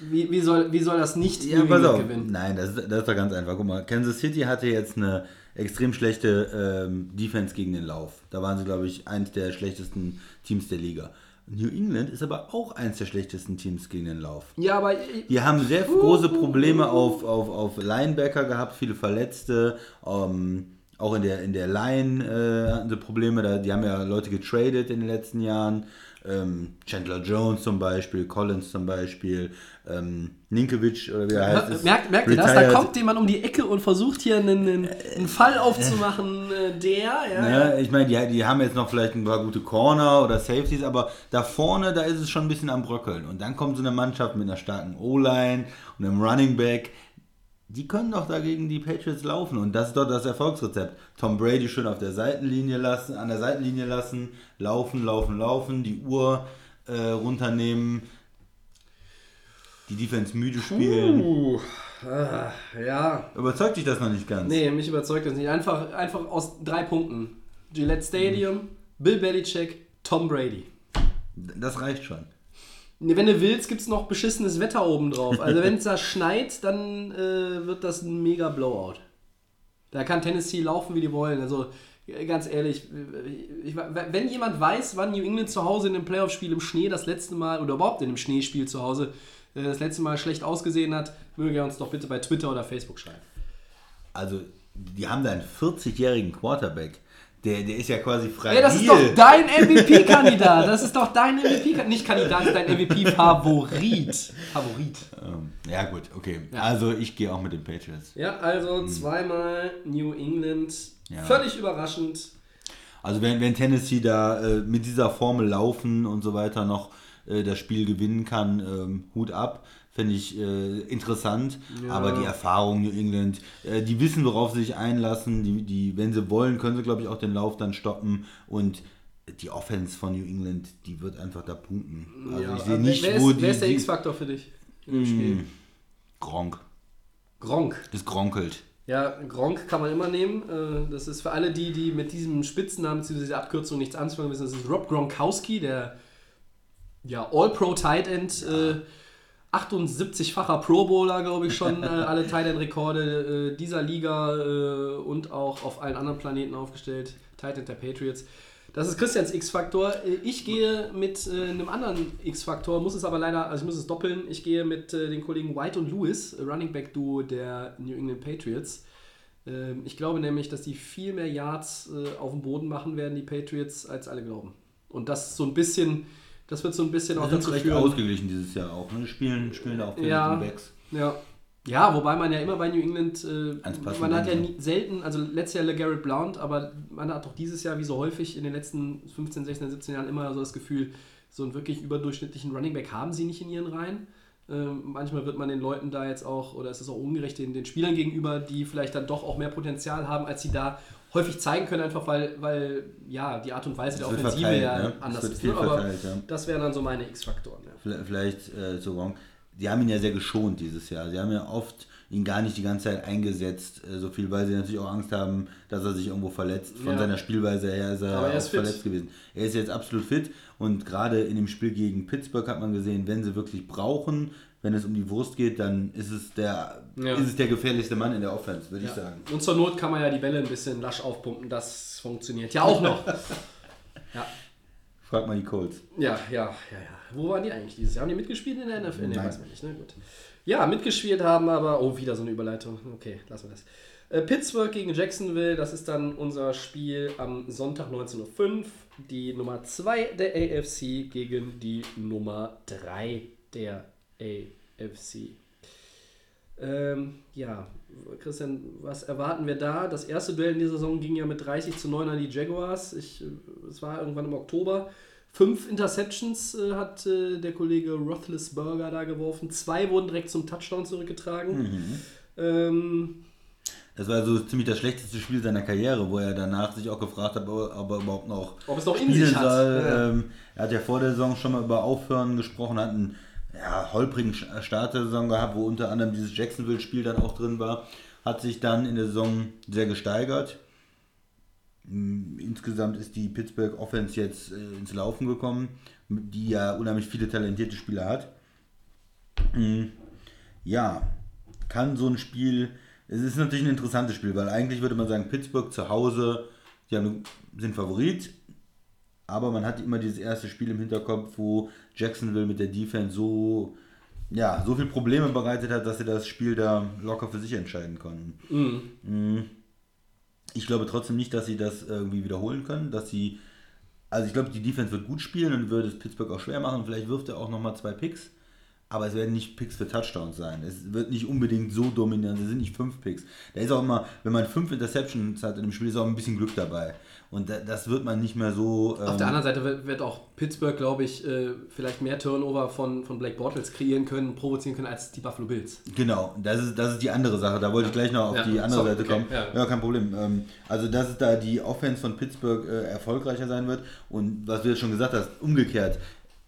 wie, wie, soll, wie soll das nicht Ja, New pass England auf. gewinnen? Nein, das, ist- das ist doch ganz einfach. Guck mal, Kansas City hatte jetzt eine extrem schlechte ähm, Defense gegen den Lauf. Da waren sie, glaube ich, eins der schlechtesten Teams der Liga. New England ist aber auch eins der schlechtesten Teams gegen den Lauf. Ja, aber Die haben sehr große Probleme auf, auf, auf Linebacker gehabt, viele Verletzte, ähm, Auch in der, in der Line äh, hatten sie Probleme. Da, die haben ja Leute getradet in den letzten Jahren. Ähm, Chandler Jones zum Beispiel, Collins zum Beispiel, ähm, Ninkovic oder wie er heißt. Merkt, merkt ihr das? Da kommt jemand um die Ecke und versucht hier einen, einen, einen Fall aufzumachen, äh, der, ja. Ja, ich meine, die, die haben jetzt noch vielleicht ein paar gute Corner oder Safeties, aber da vorne, da ist es schon ein bisschen am Bröckeln. Und dann kommt so eine Mannschaft mit einer starken O-Line und einem Running Back. Die können doch dagegen die Patriots laufen. Und das ist doch das Erfolgsrezept. Tom Brady schön auf der Seitenlinie lassen, an der Seitenlinie lassen, laufen, laufen, laufen, die Uhr äh, runternehmen, die Defense müde spielen. Uh, ah, ja. Überzeugt dich das noch nicht ganz? Nee, mich überzeugt das nicht. Einfach, einfach aus drei Punkten. Gillette Stadium, Bill Belichick, Tom Brady. Das reicht schon. Wenn du willst, gibt es noch beschissenes Wetter oben drauf. Also wenn es da schneit, dann äh, wird das ein mega Blowout. Da kann Tennessee laufen, wie die wollen. Also äh, ganz ehrlich, äh, ich, wenn jemand weiß, wann New England zu Hause in einem Playoff-Spiel im Schnee das letzte Mal oder überhaupt in einem Schneespiel zu Hause äh, das letzte Mal schlecht ausgesehen hat, möge er uns doch bitte bei Twitter oder Facebook schreiben. Also, die haben da einen 40-jährigen Quarterback. Der, der ist ja quasi frei. Ey, das ist doch dein MVP-Kandidat. Das ist doch dein MVP-Kandidat. Nicht Kandidat, dein MVP-Favorit. Favorit. Ähm, ja, gut, okay. Ja. Also, ich gehe auch mit den Patriots. Ja, also zweimal New England. Ja. Völlig überraschend. Also, wenn, wenn Tennessee da äh, mit dieser Formel laufen und so weiter noch äh, das Spiel gewinnen kann, ähm, Hut ab. Fände ich äh, interessant. Ja. Aber die Erfahrung New England, äh, die wissen, worauf sie sich einlassen. Die, die, wenn sie wollen, können sie, glaube ich, auch den Lauf dann stoppen. Und die Offense von New England, die wird einfach da punkten. Also Ja, ich sehe aber nicht, wer, wo ist, die. wer ist der X-Faktor für dich in dem Spiel? Hm, Gronk. Gronk. Das gronkelt. Ja, Gronk kann man immer nehmen. Äh, Das ist für alle die, die mit diesem Spitznamen bzw. dieser Abkürzung nichts anzufangen wissen, das ist Rob Gronkowski, der ja, All-Pro Tight End, äh, 78-facher Pro Bowler, glaube ich schon, [laughs] äh, alle Tight End Rekorde äh, dieser Liga äh, und auch auf allen anderen Planeten aufgestellt. Tight End der Patriots. Das ist Christians X-Faktor. Äh, Ich gehe mit äh, einem anderen X-Faktor, muss es aber leider, also ich muss es doppeln. Ich gehe mit den Kollegen White und Lewis, Running Back Duo der New England Patriots. Ähm, Ich glaube nämlich, dass die viel mehr Yards auf dem Boden machen werden, die Patriots, als alle glauben. Und das ist so ein bisschen, das wird so ein bisschen auch dazu recht führen. ausgeglichen dieses Jahr auch. Ne? Spielen, spielen da auch viele Ja. Backs. Ja. Ja, wobei man ja immer bei New England, äh, man hat ja nie, selten, also letztes Jahr LeGarrette Blount, aber man hat auch dieses Jahr, wie so häufig in den letzten 15, 16, 17 Jahren immer so das Gefühl, so einen wirklich überdurchschnittlichen Running Back haben sie nicht in ihren Reihen. Ähm, manchmal wird man den Leuten da jetzt auch, oder es ist auch ungerecht den, den Spielern gegenüber, die vielleicht dann doch auch mehr Potenzial haben, als sie da häufig zeigen können, einfach weil, weil ja, die Art und Weise der Offensive verteilt, ja ne? Anders ist. Ne? Aber verteilt, ja. das wären dann so meine X-Faktoren. Ja. Vielleicht, äh, so wrong. Die haben ihn ja sehr geschont dieses Jahr. Sie haben ja oft ihn gar nicht die ganze Zeit eingesetzt, äh, so viel, weil sie natürlich auch Angst haben, dass er sich irgendwo verletzt. Von Ja. seiner Spielweise her ist er, er ist fit. verletzt gewesen. Er ist jetzt absolut fit und gerade in dem Spiel gegen Pittsburgh hat man gesehen, wenn sie wirklich brauchen, wenn es um die Wurst geht, dann ist es der, Ja. ist es der gefährlichste Mann in der Offense, würde ich Ja. sagen. Und zur Not kann man ja die Bälle ein bisschen lasch aufpumpen, das funktioniert ja auch noch. [laughs] ja. Frag mal die Colts. Ja, ja, ja, ja. Wo waren die eigentlich dieses Jahr? Haben die mitgespielt in der NFL? Nee, Nein. weiß man nicht, ne? Gut. Ja, mitgespielt haben aber. Oh, wieder so eine Überleitung. Okay, lassen wir das. Äh, Pittsburgh gegen Jacksonville, das ist dann unser Spiel am Sonntag 19.05 Uhr. Die Nummer 2 der AFC gegen die Nummer 3 der AFC. Ähm, ja, Christian, was erwarten wir da? Das erste Duell in dieser Saison ging ja mit 30 zu 9 an die Jaguars. Ich, es war irgendwann im Oktober. Fünf Interceptions äh, hat äh, der Kollege Roethlisberger da geworfen. Zwei wurden direkt zum Touchdown zurückgetragen. Ähm, Das war so ziemlich das schlechteste Spiel seiner Karriere, wo er danach sich auch gefragt hat, ob er er überhaupt noch Ob es noch in sich hat. Ja. Ähm, er hat ja vor der Saison schon mal über Aufhören gesprochen, hat einen ja, holprigen Sch- Start der Saison gehabt, wo unter anderem dieses Jacksonville-Spiel dann auch drin war. Hat sich dann in der Saison sehr gesteigert. Mm, Insgesamt ist die Pittsburgh Offense jetzt äh, ins Laufen gekommen, die ja unheimlich viele talentierte Spieler hat. Mm, Ja, kann so ein Spiel. Es ist natürlich ein interessantes Spiel, weil eigentlich würde man sagen, Pittsburgh zu Hause, die haben, sind Favorit, aber man hat immer dieses erste Spiel im Hinterkopf, wo Jacksonville mit der Defense so, ja, so viel Probleme bereitet hat, dass sie das Spiel da locker für sich entscheiden konnten. Mhm. Mhm. Ich glaube trotzdem nicht, dass sie das irgendwie wiederholen können, dass sie also ich glaube, die Defense wird gut spielen und würde es Pittsburgh auch schwer machen. Vielleicht wirft er auch nochmal zwei Picks. Aber es werden nicht Picks für Touchdowns sein. Es wird nicht unbedingt so dominant. Es sind nicht fünf Picks. Da ist auch immer, wenn man fünf Interceptions hat in dem Spiel, ist auch ein bisschen Glück dabei. Und das wird man nicht mehr so. Ähm Auf der ähm, anderen Seite wird auch Pittsburgh, glaube ich, äh, vielleicht mehr Turnover von, von Blake Bortles kreieren können, provozieren können als die Buffalo Bills. Genau, das ist, das ist die andere Sache. Da wollte ich gleich noch auf ja, die andere sorry, Seite okay, kommen. Ja. ja. kein Problem. Ähm, also, dass da die Offense von Pittsburgh äh, erfolgreicher sein wird. Und was du jetzt schon gesagt hast, umgekehrt,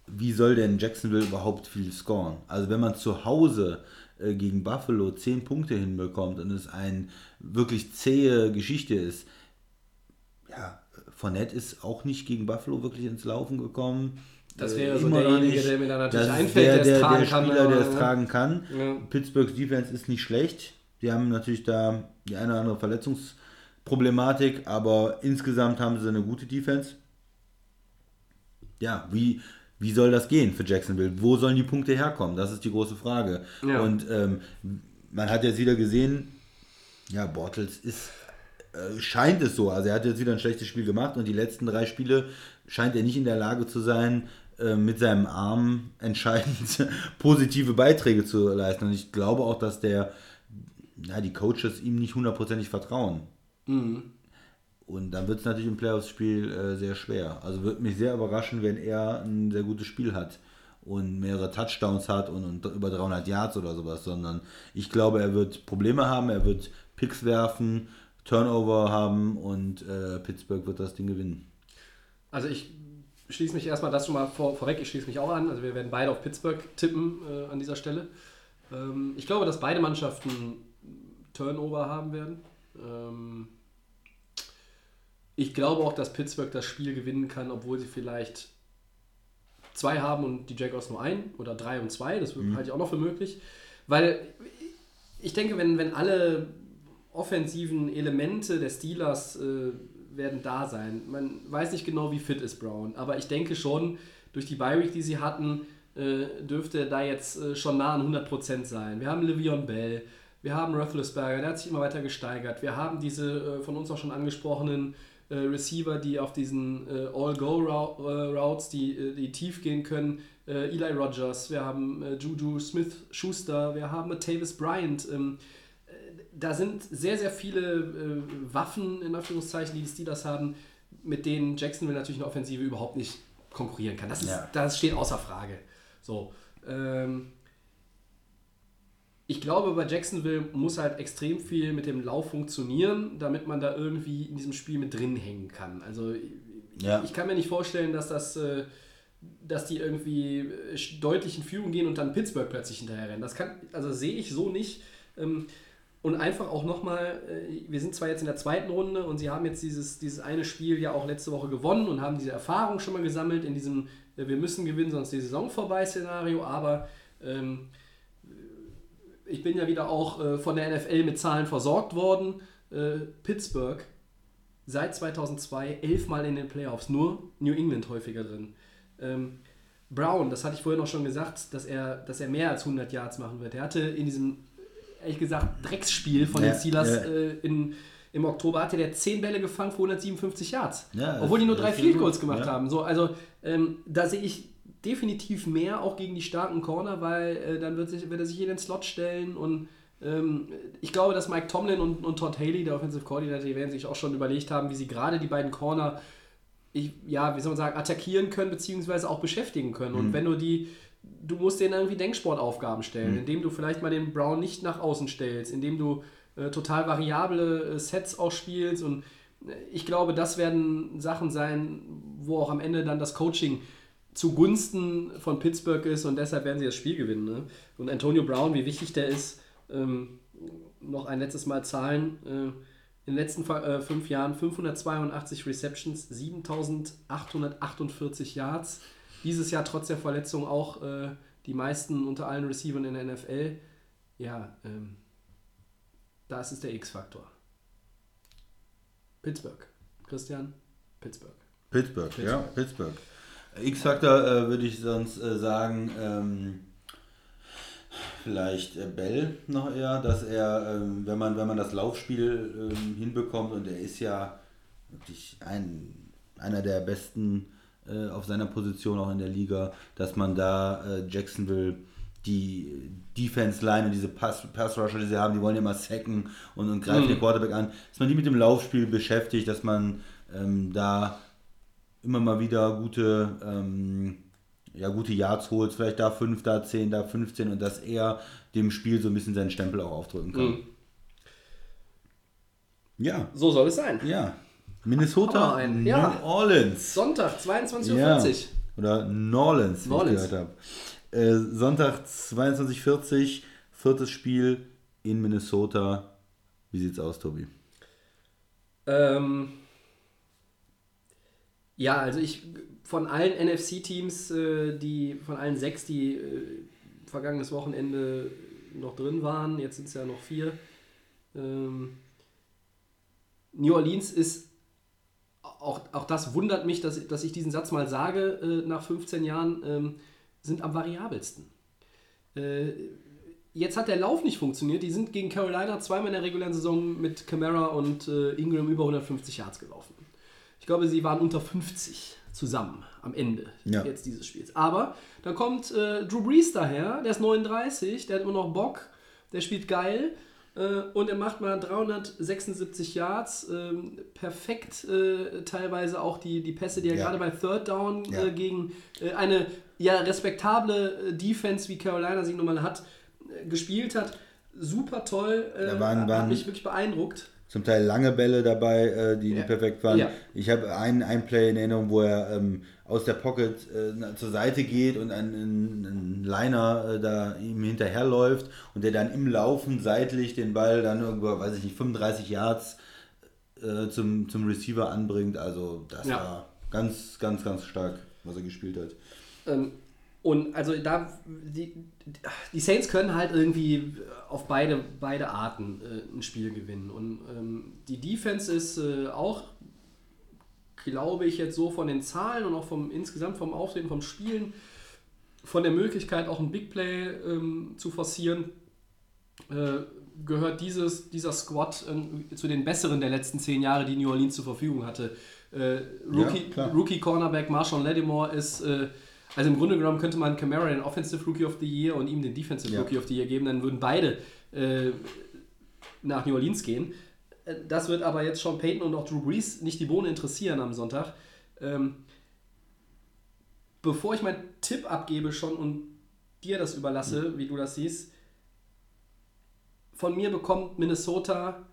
wie soll denn Jacksonville überhaupt viel scoren? Also, wenn man zu Hause äh, gegen Buffalo 10 Punkte hinbekommt und es eine wirklich zähe Geschichte ist, ja, Fournette ist auch nicht gegen Buffalo wirklich ins Laufen gekommen. Das äh, wäre so derjenige, der mir dann natürlich einfällt, der, der, es tragen der kann. Spieler, der es tragen kann. Ja. Pittsburghs Defense ist nicht schlecht. Die haben natürlich da die eine oder andere Verletzungsproblematik, aber insgesamt haben sie eine gute Defense. Ja, wie, wie soll das gehen für Jacksonville? Wo sollen die Punkte herkommen? Das ist die große Frage. Ja. Und ähm, man hat jetzt wieder gesehen, ja, Bortles ist äh, scheint es so. Also er hat jetzt wieder ein schlechtes Spiel gemacht und die letzten drei Spiele scheint er nicht in der Lage zu sein, äh, mit seinem Arm [laughs] entscheidend positive Beiträge zu leisten. Und ich glaube auch, dass der, na, die Coaches ihm nicht hundertprozentig vertrauen. Mhm. Und dann wird es natürlich im Playoffs-Spiel äh, sehr schwer. Also würde mich sehr überraschen, wenn er ein sehr gutes Spiel hat und mehrere Touchdowns hat und, und über 300 Yards oder sowas, sondern ich glaube, er wird Probleme haben, er wird Picks werfen Turnover haben und äh, Pittsburgh wird das Ding gewinnen. Also ich schließe mich erstmal das schon mal vor, vorweg, ich schließe mich auch an. Also wir werden beide auf Pittsburgh tippen äh, an dieser Stelle. Ähm, ich glaube, dass beide Mannschaften Turnover haben werden. Ähm, ich glaube auch, dass Pittsburgh das Spiel gewinnen kann, obwohl sie vielleicht zwei haben und die Jaguars nur ein oder drei und zwei. Das mhm. halte ich auch noch für möglich. Weil ich denke, wenn, wenn alle offensiven Elemente der Steelers äh, werden da sein. Man weiß nicht genau, wie fit ist Brown, aber ich denke schon, durch die Bye Week, die sie hatten, äh, dürfte er da jetzt äh, schon nah an 100% sein. Wir haben Le'Veon Bell, wir haben Roethlisberger, der hat sich immer weiter gesteigert. Wir haben diese äh, von uns auch schon angesprochenen äh, Receiver, die auf diesen äh, All-Go-Routes, die, die tief gehen können, Eli Rogers, wir haben Juju Smith-Schuster, wir haben Tavis Bryant, ähm, da sind sehr, sehr viele äh, Waffen, in Anführungszeichen, die die Steelers haben, mit denen Jacksonville natürlich eine Offensive überhaupt nicht konkurrieren kann. Das, ist, ja. das steht außer Frage. So, ähm, ich glaube, bei Jacksonville muss halt extrem viel mit dem Lauf funktionieren, damit man da irgendwie in diesem Spiel mit drin hängen kann. Also ja. ich kann mir nicht vorstellen, dass das, äh, dass die irgendwie äh, deutlich in Führung gehen und dann Pittsburgh plötzlich hinterher rennen. Das kann, also sehe ich so nicht. Ähm, und einfach auch nochmal, äh, wir sind zwar jetzt in der zweiten Runde und sie haben jetzt dieses, dieses eine Spiel ja auch letzte Woche gewonnen und haben diese Erfahrung schon mal gesammelt in diesem äh, Wir müssen gewinnen, sonst die Saison vorbei Szenario, aber ähm, ich bin ja wieder auch äh, von der NFL mit Zahlen versorgt worden. Äh, Pittsburgh seit 2002 elfmal in den Playoffs, nur New England häufiger drin. Ähm, Brown, das hatte ich vorhin auch schon gesagt, dass er, dass er mehr als 100 Yards machen wird. Er hatte in diesem ehrlich gesagt, Drecksspiel von ja, den Steelers ja. äh, in, im Oktober hatte der 10 Bälle gefangen für 157 Yards. Ja, obwohl die nur drei Field Goals gemacht haben. So, also ähm, da sehe ich definitiv mehr auch gegen die starken Corner, weil äh, dann wird, sich, wird er sich in den Slot stellen und ähm, ich glaube, dass Mike Tomlin und, und Todd Haley, der Offensive Coordinator, die werden sich auch schon überlegt haben, wie sie gerade die beiden Corner, ich, ja, wie soll man sagen, attackieren können, beziehungsweise auch beschäftigen können. Mhm. Und wenn du die du musst denen irgendwie Denksportaufgaben stellen, mhm. indem du vielleicht mal den Brown nicht nach außen stellst, indem du äh, total variable äh, Sets ausspielst und äh, ich glaube, das werden Sachen sein, wo auch am Ende dann das Coaching zugunsten von Pittsburgh ist und deshalb werden sie das Spiel gewinnen. Ne? Und Antonio Brown, wie wichtig der ist, ähm, noch ein letztes Mal Zahlen. Äh, in den letzten äh, fünf Jahren 582 Receptions, 7848 Yards, dieses Jahr trotz der Verletzung auch äh, die meisten unter allen Receivern in der NFL. Ja, ähm, das ist der X-Faktor. Pittsburgh. Christian, Pittsburgh. Pittsburgh, Pittsburgh. ja, Pittsburgh. X-Faktor äh, würde ich sonst äh, sagen, ähm, vielleicht äh, Bell noch eher, dass er, ähm, wenn, man, wenn man das Laufspiel ähm, hinbekommt und er ist ja wirklich ein, einer der besten äh, auf seiner Position auch in der Liga, dass man da äh, Jacksonville die Defense-Line und diese Pass-Rusher, die sie haben, die wollen ja immer sacken und, und greifen mhm. den Quarterback an, dass man die mit dem Laufspiel beschäftigt, dass man ähm, da immer mal wieder gute, ähm, ja, gute Yards holt, vielleicht da 5, da 10, da 15 und dass er dem Spiel so ein bisschen seinen Stempel auch aufdrücken kann. Mhm. Ja. So soll es sein. Ja. Minnesota, New ja. Orleans. Sonntag, 22.40 Uhr. Ja. Oder Norlands, wie ich gehört habe. Äh, Sonntag 22.40 viertes Spiel in Minnesota. Wie sieht's aus, Tobi? Ähm, ja, also ich von allen NFC-Teams, äh, die von allen sechs, die äh, vergangenes Wochenende noch drin waren, jetzt sind es ja noch vier. Ähm, New Orleans ist auch, auch das wundert mich, dass, dass ich diesen Satz mal sage äh, nach 15 Jahren, ähm, sind am variabelsten. Äh, jetzt hat der Lauf nicht funktioniert. Die sind gegen Carolina zweimal in der regulären Saison mit Camara und äh, Ingram über 150 Yards gelaufen. Ich glaube, sie waren unter 50 zusammen am Ende ja. jetzt dieses Spiels. Aber dann kommt äh, Drew Brees daher, der ist 39, der hat immer noch Bock, der spielt geil äh, und er macht mal 376 Yards. Ähm, perfekt äh, teilweise auch die, die Pässe, die er ja. gerade bei Third Down äh, ja. gegen äh, eine ja, respektable Defense, wie Carolina sie nun mal hat, gespielt hat. Super toll. Da waren, waren, hat mich wirklich beeindruckt zum Teil lange Bälle dabei, äh, die, ja. die perfekt waren. Ja. Ich habe einen, einen Play in Erinnerung, wo er ähm, aus der Pocket äh, zur Seite geht und ein, ein, ein Liner äh, da ihm hinterherläuft und der dann im Laufen seitlich den Ball dann irgendwo, weiß ich nicht, 35 Yards äh, zum, zum Receiver anbringt. Also das ja. war ganz, ganz, ganz stark, was er gespielt hat. Ähm, und also da, die, die Saints können halt irgendwie auf beide, beide Arten äh, ein Spiel gewinnen. Und ähm, die Defense ist äh, auch, glaube ich, jetzt so von den Zahlen und auch vom insgesamt vom Auftreten, vom Spielen, von der Möglichkeit, auch ein Big Play ähm, zu forcieren, äh, gehört dieses, dieser Squad zu den besseren der letzten zehn Jahre, die New Orleans zur Verfügung hatte. Äh, Rookie, ja, Rookie Cornerback Marshawn Lattimore ist äh, also im Grunde genommen könnte man Camara den Offensive Rookie of the Year und ihm den Defensive ja. Rookie of the Year geben, dann würden beide äh, nach New Orleans gehen. Äh, das wird aber jetzt Sean Payton und auch Drew Brees nicht die Bohne interessieren am Sonntag. Ähm, bevor ich meinen Tipp abgebe schon und dir das überlasse, mhm. wie du das siehst, von mir bekommt Minnesota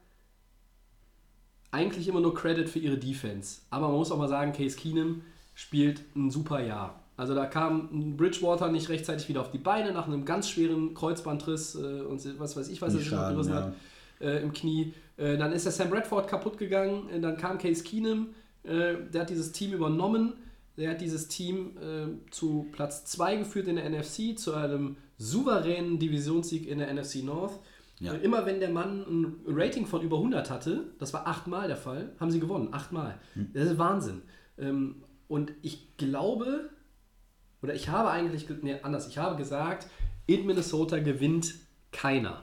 eigentlich immer nur Credit für ihre Defense. Aber man muss auch mal sagen, Case Keenum spielt ein super Jahr. Also da kam Bridgewater nicht rechtzeitig wieder auf die Beine nach einem ganz schweren Kreuzbandriss äh, und was weiß ich, was er sich noch gerissen ja. hat äh, im Knie. Äh, dann ist der Sam Bradford kaputt gegangen, äh, dann kam Case Keenum, äh, der hat dieses Team übernommen, der hat dieses Team äh, zu Platz 2 geführt in der NFC, zu einem souveränen Divisionssieg in der NFC North. Ja. Immer wenn der Mann ein Rating von über 100 hatte, das war achtmal der Fall, haben sie gewonnen, achtmal. Hm. Das ist Wahnsinn. Ähm, und ich glaube, oder ich habe eigentlich, nee, anders, ich habe gesagt, in Minnesota gewinnt keiner.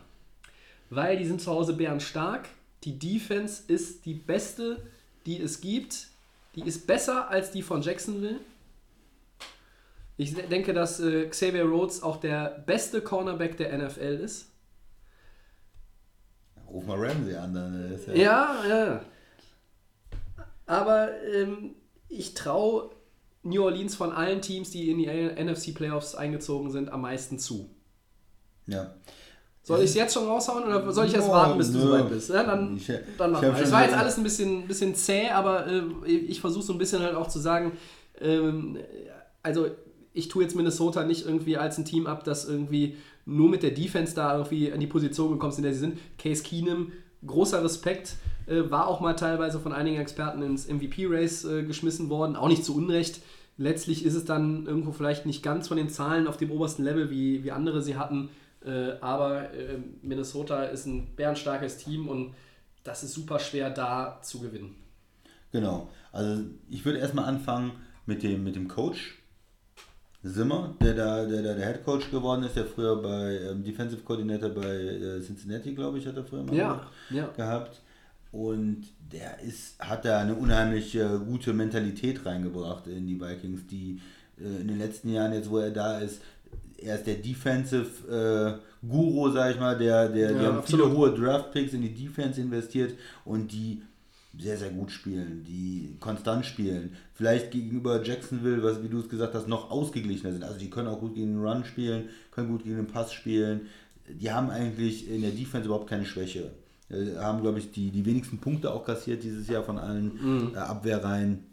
Weil die sind zu Hause bärenstark. Die Defense ist die beste, die es gibt. Die ist besser als die von Jacksonville. Ich denke, dass äh, Xavier Rhodes auch der beste Cornerback der NFL ist. Ruf mal Ramsey an, dann ist ja. Ja, ja. Aber ähm, ich traue New Orleans von allen Teams, die in die NFC Playoffs eingezogen sind, am meisten zu. Ja. Soll ich es jetzt schon raushauen oder soll ich erst warten, bis du soweit bist? Ja, dann, dann machen wir. Es war jetzt alles ein bisschen, bisschen zäh, aber äh, ich versuche so ein bisschen halt auch zu sagen, ähm, also ich tue jetzt Minnesota nicht irgendwie als ein Team ab, das irgendwie nur mit der Defense da irgendwie in die Position gekommen ist, in der sie sind. Case Keenum, großer Respekt. Äh, war auch mal teilweise von einigen Experten ins MVP-Race äh, geschmissen worden, auch nicht zu Unrecht. Letztlich ist es dann irgendwo vielleicht nicht ganz von den Zahlen auf dem obersten Level, wie, wie andere sie hatten. Äh, aber äh, Minnesota ist ein bärenstarkes Team und das ist super schwer da zu gewinnen. Genau. Also ich würde erstmal anfangen mit dem, mit dem Coach. Zimmer, der da der, der, der Head Coach geworden ist, der früher bei ähm, Defensive Coordinator bei äh, Cincinnati, glaube ich, hat er früher mal Ja, ja. gehabt. Und der ist, hat da eine unheimlich äh, gute Mentalität reingebracht in die Vikings, die äh, in den letzten Jahren, jetzt wo er da ist, er ist der Defensive äh, Guru, sag ich mal, der, der, die Ja, haben absolut. viele hohe Draft Picks in die Defense investiert und die sehr, sehr gut spielen, die konstant spielen. Vielleicht gegenüber Jacksonville, was wie du es gesagt hast, noch ausgeglichener sind. Also die können auch gut gegen den Run spielen, können gut gegen den Pass spielen. Die haben eigentlich in der Defense überhaupt keine Schwäche. Äh, haben, glaube ich, die, die wenigsten Punkte auch kassiert dieses Jahr von allen äh, Abwehrreihen.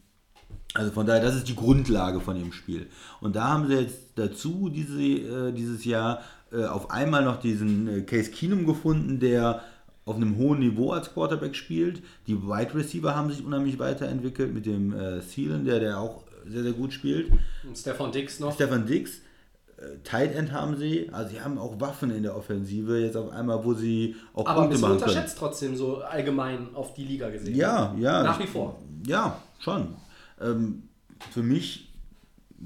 Also von daher, das ist die Grundlage von dem Spiel. Und da haben sie jetzt dazu diese, äh, dieses Jahr äh, auf einmal noch diesen äh, Case Keenum gefunden, der auf einem hohen Niveau als Quarterback spielt. Die Wide Receiver haben sich unheimlich weiterentwickelt mit dem äh, Thielen, der, der auch sehr, sehr gut spielt. Und Stefan Dix noch. Stefan Dix, Tight End haben sie, also sie haben auch Waffen in der Offensive jetzt auf einmal, wo sie auch aber ein Punkte bisschen machen können. unterschätzt trotzdem so allgemein auf die Liga gesehen. Ja, ja. Nach wie vor. Ja, schon. Ähm, für mich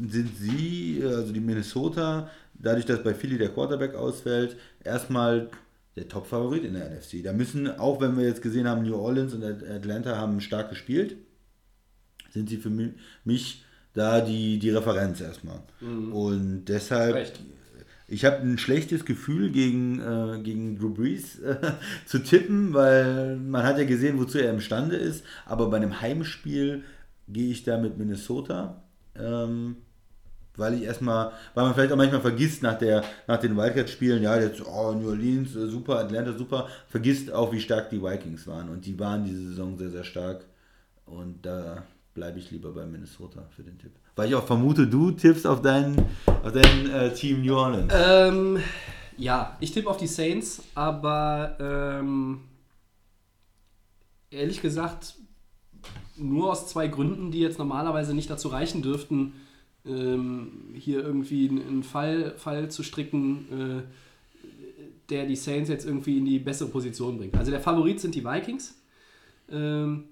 sind sie, also die Minnesota, dadurch, dass bei Philly der Quarterback ausfällt, erstmal der Top-Favorit in der NFC. Da müssen, auch wenn wir jetzt gesehen haben, New Orleans und Atlanta haben stark gespielt, sind sie für mi- mich da die, die Referenz erstmal. Und deshalb Recht. ich habe ein schlechtes Gefühl gegen, äh, gegen Drew Brees äh, [laughs] zu tippen, weil man hat ja gesehen, wozu er imstande ist. Aber bei einem Heimspiel gehe ich da mit Minnesota, ähm, weil ich erstmal, weil man vielleicht auch manchmal vergisst nach, der, nach den Wildcard-Spielen, ja, jetzt oh, New Orleans, äh, super, Atlanta, super, vergisst auch, wie stark die Vikings waren. Und die waren diese Saison sehr, sehr stark. Und da bleibe ich lieber bei Minnesota für den Tipp. Weil ich auch vermute, du tippst auf dein, auf dein äh, Team New Orleans. Ähm, ja, ich tippe auf die Saints, aber ähm, ehrlich gesagt nur aus zwei Gründen, die jetzt normalerweise nicht dazu reichen dürften, ähm, hier irgendwie einen Fall, Fall zu stricken, äh, der die Saints jetzt irgendwie in die bessere Position bringt. Also der Favorit sind die Vikings. Ähm,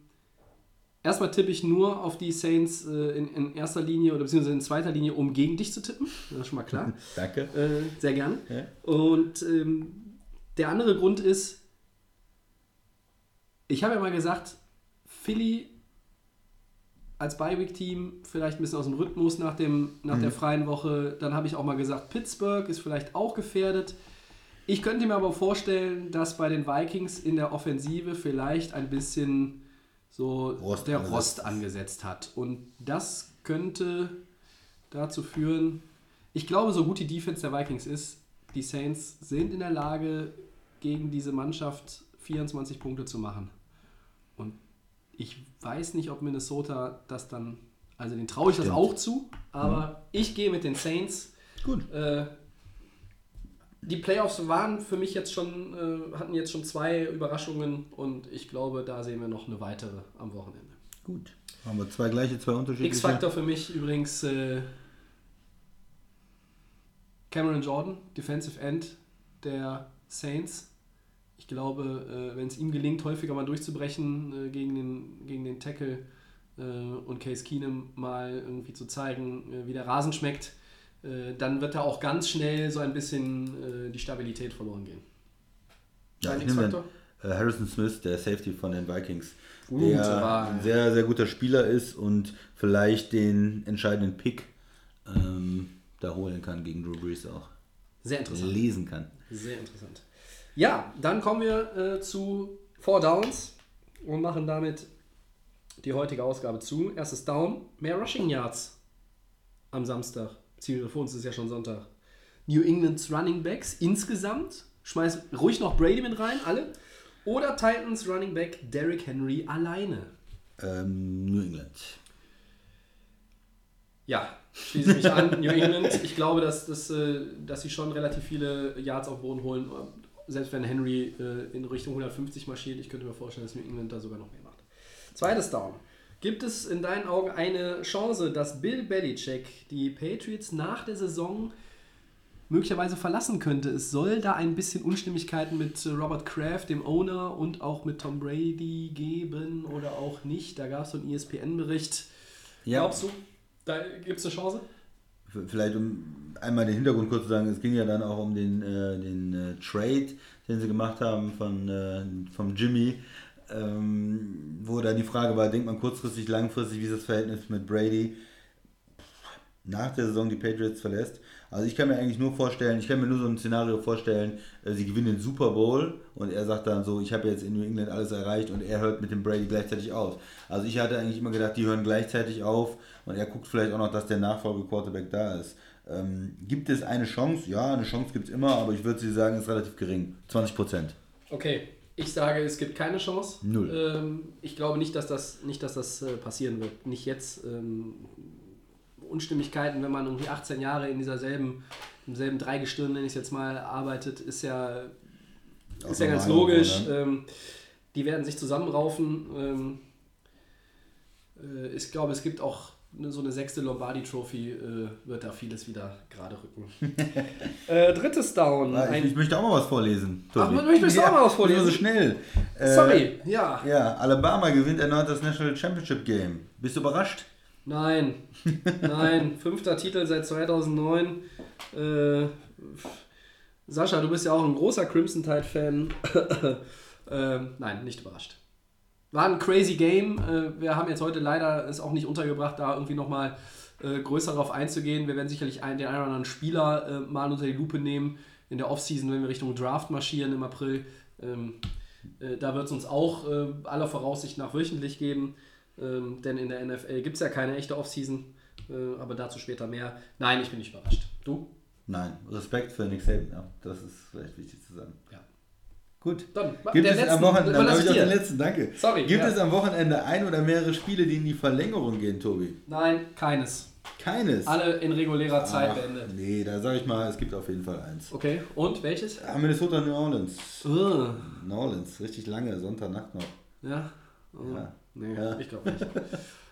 erstmal tippe ich nur auf die Saints äh, in, in erster Linie oder beziehungsweise in zweiter Linie, um gegen dich zu tippen. Das ist schon mal klar. [laughs] Danke. Äh, sehr gerne. Ja. Und ähm, der andere Grund ist, ich habe ja mal gesagt, Philly als Bye-Week-Team vielleicht ein bisschen aus dem Rhythmus nach, dem, nach der freien Woche. Dann habe ich auch mal gesagt, Pittsburgh ist vielleicht auch gefährdet. Ich könnte mir aber vorstellen, dass bei den Vikings in der Offensive vielleicht ein bisschen so Rost der angesetzt Rost angesetzt hat. Und das könnte dazu führen, ich glaube, so gut die Defense der Vikings ist, die Saints sind in der Lage, gegen diese Mannschaft 24 Punkte zu machen. Und ich weiß nicht, ob Minnesota das dann, also den traue ich das Stimmt. auch zu, aber ich gehe mit den Saints. Gut. Äh, die Playoffs waren für mich jetzt schon, äh, hatten jetzt schon zwei Überraschungen und ich glaube, da sehen wir noch eine weitere am Wochenende. Gut. Haben wir zwei gleiche, zwei unterschiedliche. X-Faktor für mich übrigens äh, Cameron Jordan, Defensive End der Saints. Ich glaube, äh, wenn es ihm gelingt, häufiger mal durchzubrechen äh, gegen, den, gegen den Tackle äh, und Case Keenum mal irgendwie zu zeigen, äh, wie der Rasen schmeckt, äh, dann wird da auch ganz schnell so ein bisschen äh, die Stabilität verloren gehen. Ja, Dein ich nehme dann, äh, Harrison Smith, der Safety von den Vikings. Gut, der aber- ein sehr, sehr guter Spieler ist und vielleicht den entscheidenden Pick ähm, da holen kann gegen Drew Brees auch. Sehr interessant. Lesen kann. Sehr interessant. Ja, dann kommen wir äh, zu Four Downs und machen damit die heutige Ausgabe zu. Erstes Down, mehr Rushing Yards am Samstag. Beziehungsweise für uns ist ja schon Sonntag. New Englands Running Backs insgesamt. Schmeiß ruhig noch Brady mit rein, alle. Oder Titans Running Back Derrick Henry alleine. Ähm, New England. Ja, schließe mich an. New England, ich glaube, dass, dass, äh, dass sie schon relativ viele Yards auf Boden holen. Selbst wenn Henry äh, in Richtung 150 marschiert, ich könnte mir vorstellen, dass New England da sogar noch mehr macht. Zweites Down. Gibt es in deinen Augen eine Chance, dass Bill Belichick die Patriots nach der Saison möglicherweise verlassen könnte? Es soll da ein bisschen Unstimmigkeiten mit Robert Kraft, dem Owner, und auch mit Tom Brady geben oder auch nicht. Da gab es so einen ESPN-Bericht. Ja. Glaubst du, da gibt es eine Chance? vielleicht um einmal den Hintergrund kurz zu sagen, es ging ja dann auch um den, äh, den äh, Trade, den sie gemacht haben von, äh, vom Jimmy, ähm, wo dann die Frage war, denkt man kurzfristig, langfristig, wie ist das Verhältnis mit Brady nach der Saison die Patriots verlässt. Also ich kann mir eigentlich nur vorstellen, ich kann mir nur so ein Szenario vorstellen, äh, sie gewinnen den Super Bowl und er sagt dann so, ich habe jetzt in New England alles erreicht und er hört mit dem Brady gleichzeitig auf. Also ich hatte eigentlich immer gedacht, die hören gleichzeitig auf und er guckt vielleicht auch noch, dass der Nachfolge-Quarterback da ist. Ähm, gibt es eine Chance? Ja, eine Chance gibt es immer, aber ich würde sie sagen, ist relativ gering. 20 Prozent. Okay, ich sage, es gibt keine Chance. Null. Ähm, ich glaube nicht, dass das, nicht, dass das äh, passieren wird. Nicht jetzt. Ähm, Unstimmigkeiten, wenn man irgendwie 18 Jahre in dieser selben, im selben Dreigestirn, nenne ich es jetzt mal, arbeitet, ist ja, Auch ist ja ganz logisch. Ähm, die werden sich zusammenraufen. Ähm, äh, ich glaube, es gibt auch so eine sechste Lombardi-Trophy, äh, wird da vieles wieder gerade rücken. [laughs] äh, drittes Down. Ah, ich, ich möchte auch mal was vorlesen. Ach, Tobi. möchtest du auch mal was vorlesen? So schnell. Äh, Sorry, ja. Ja, Alabama gewinnt erneut das National Championship Game. Bist du überrascht? Nein, nein, [laughs] fünfter Titel seit 2009. Äh, Sascha, du bist ja auch ein großer Crimson Tide-Fan. [coughs] ähm, nein, nicht überrascht. War ein crazy Game. Äh, wir haben jetzt heute leider es auch nicht untergebracht, da irgendwie nochmal äh, größer darauf einzugehen. Wir werden sicherlich einen, den einen oder anderen Spieler äh, mal unter die Lupe nehmen in der Offseason, wenn wir Richtung Draft marschieren im April. Ähm, äh, da wird es uns auch aller Voraussicht nach wöchentlich geben. Ähm, denn in der NFL gibt es ja keine echte Offseason, aber dazu später mehr. Nein, ich bin nicht überrascht. Du? Nein, Respekt für Nick Saban. Ja, das ist vielleicht wichtig zu sagen. Ja. Gut. Dann, Gibt es letzten- am Wochenende, dann ich auch den letzten, danke. Sorry, Gibt ja. es am Wochenende ein oder mehrere Spiele, die in die Verlängerung gehen, Tobi? Nein, keines. Keines. Alle in regulärer Zeit Ach, beendet. Nee, da sage ich mal, es gibt auf jeden Fall eins. Okay, und welches? Ah, Minnesota New Orleans. Uh, New Orleans, richtig lange, Sonntagnacht noch. ja. Oh, Ja. Nee, Ja. ich glaube nicht.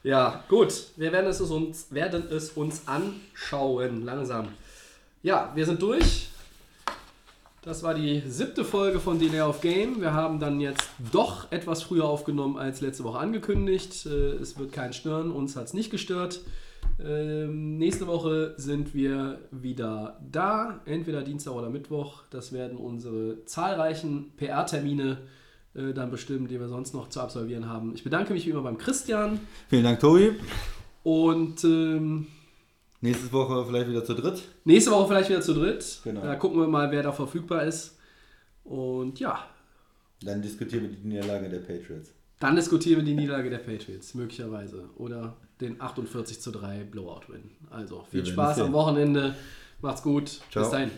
ja, gut. Wir werden es uns, werden es uns anschauen, langsam. Ja, wir sind durch. Das war die siebte Folge von Delay of Game. Wir haben dann jetzt doch etwas früher aufgenommen als letzte Woche angekündigt. Äh, Es wird kein Stören, uns hat es nicht gestört. Ähm, nächste Woche sind wir wieder da, entweder Dienstag oder Mittwoch. Das werden unsere zahlreichen PR-Termine äh, dann bestimmen, die wir sonst noch zu absolvieren haben. Ich bedanke mich wie immer beim Christian Vielen Dank, Tobi. und ähm, Nächste Woche vielleicht wieder zu dritt. nächste Woche vielleicht wieder zu dritt. Genau. Da gucken wir mal, wer da verfügbar ist. Und ja, Dann diskutieren wir die Niederlage der Patriots. dann diskutieren wir die Niederlage der Patriots, möglicherweise. Oder den 48 zu 3 Blowout-Win. Also viel Spaß am. Wochenende. Macht's gut. Ciao. Bis dahin.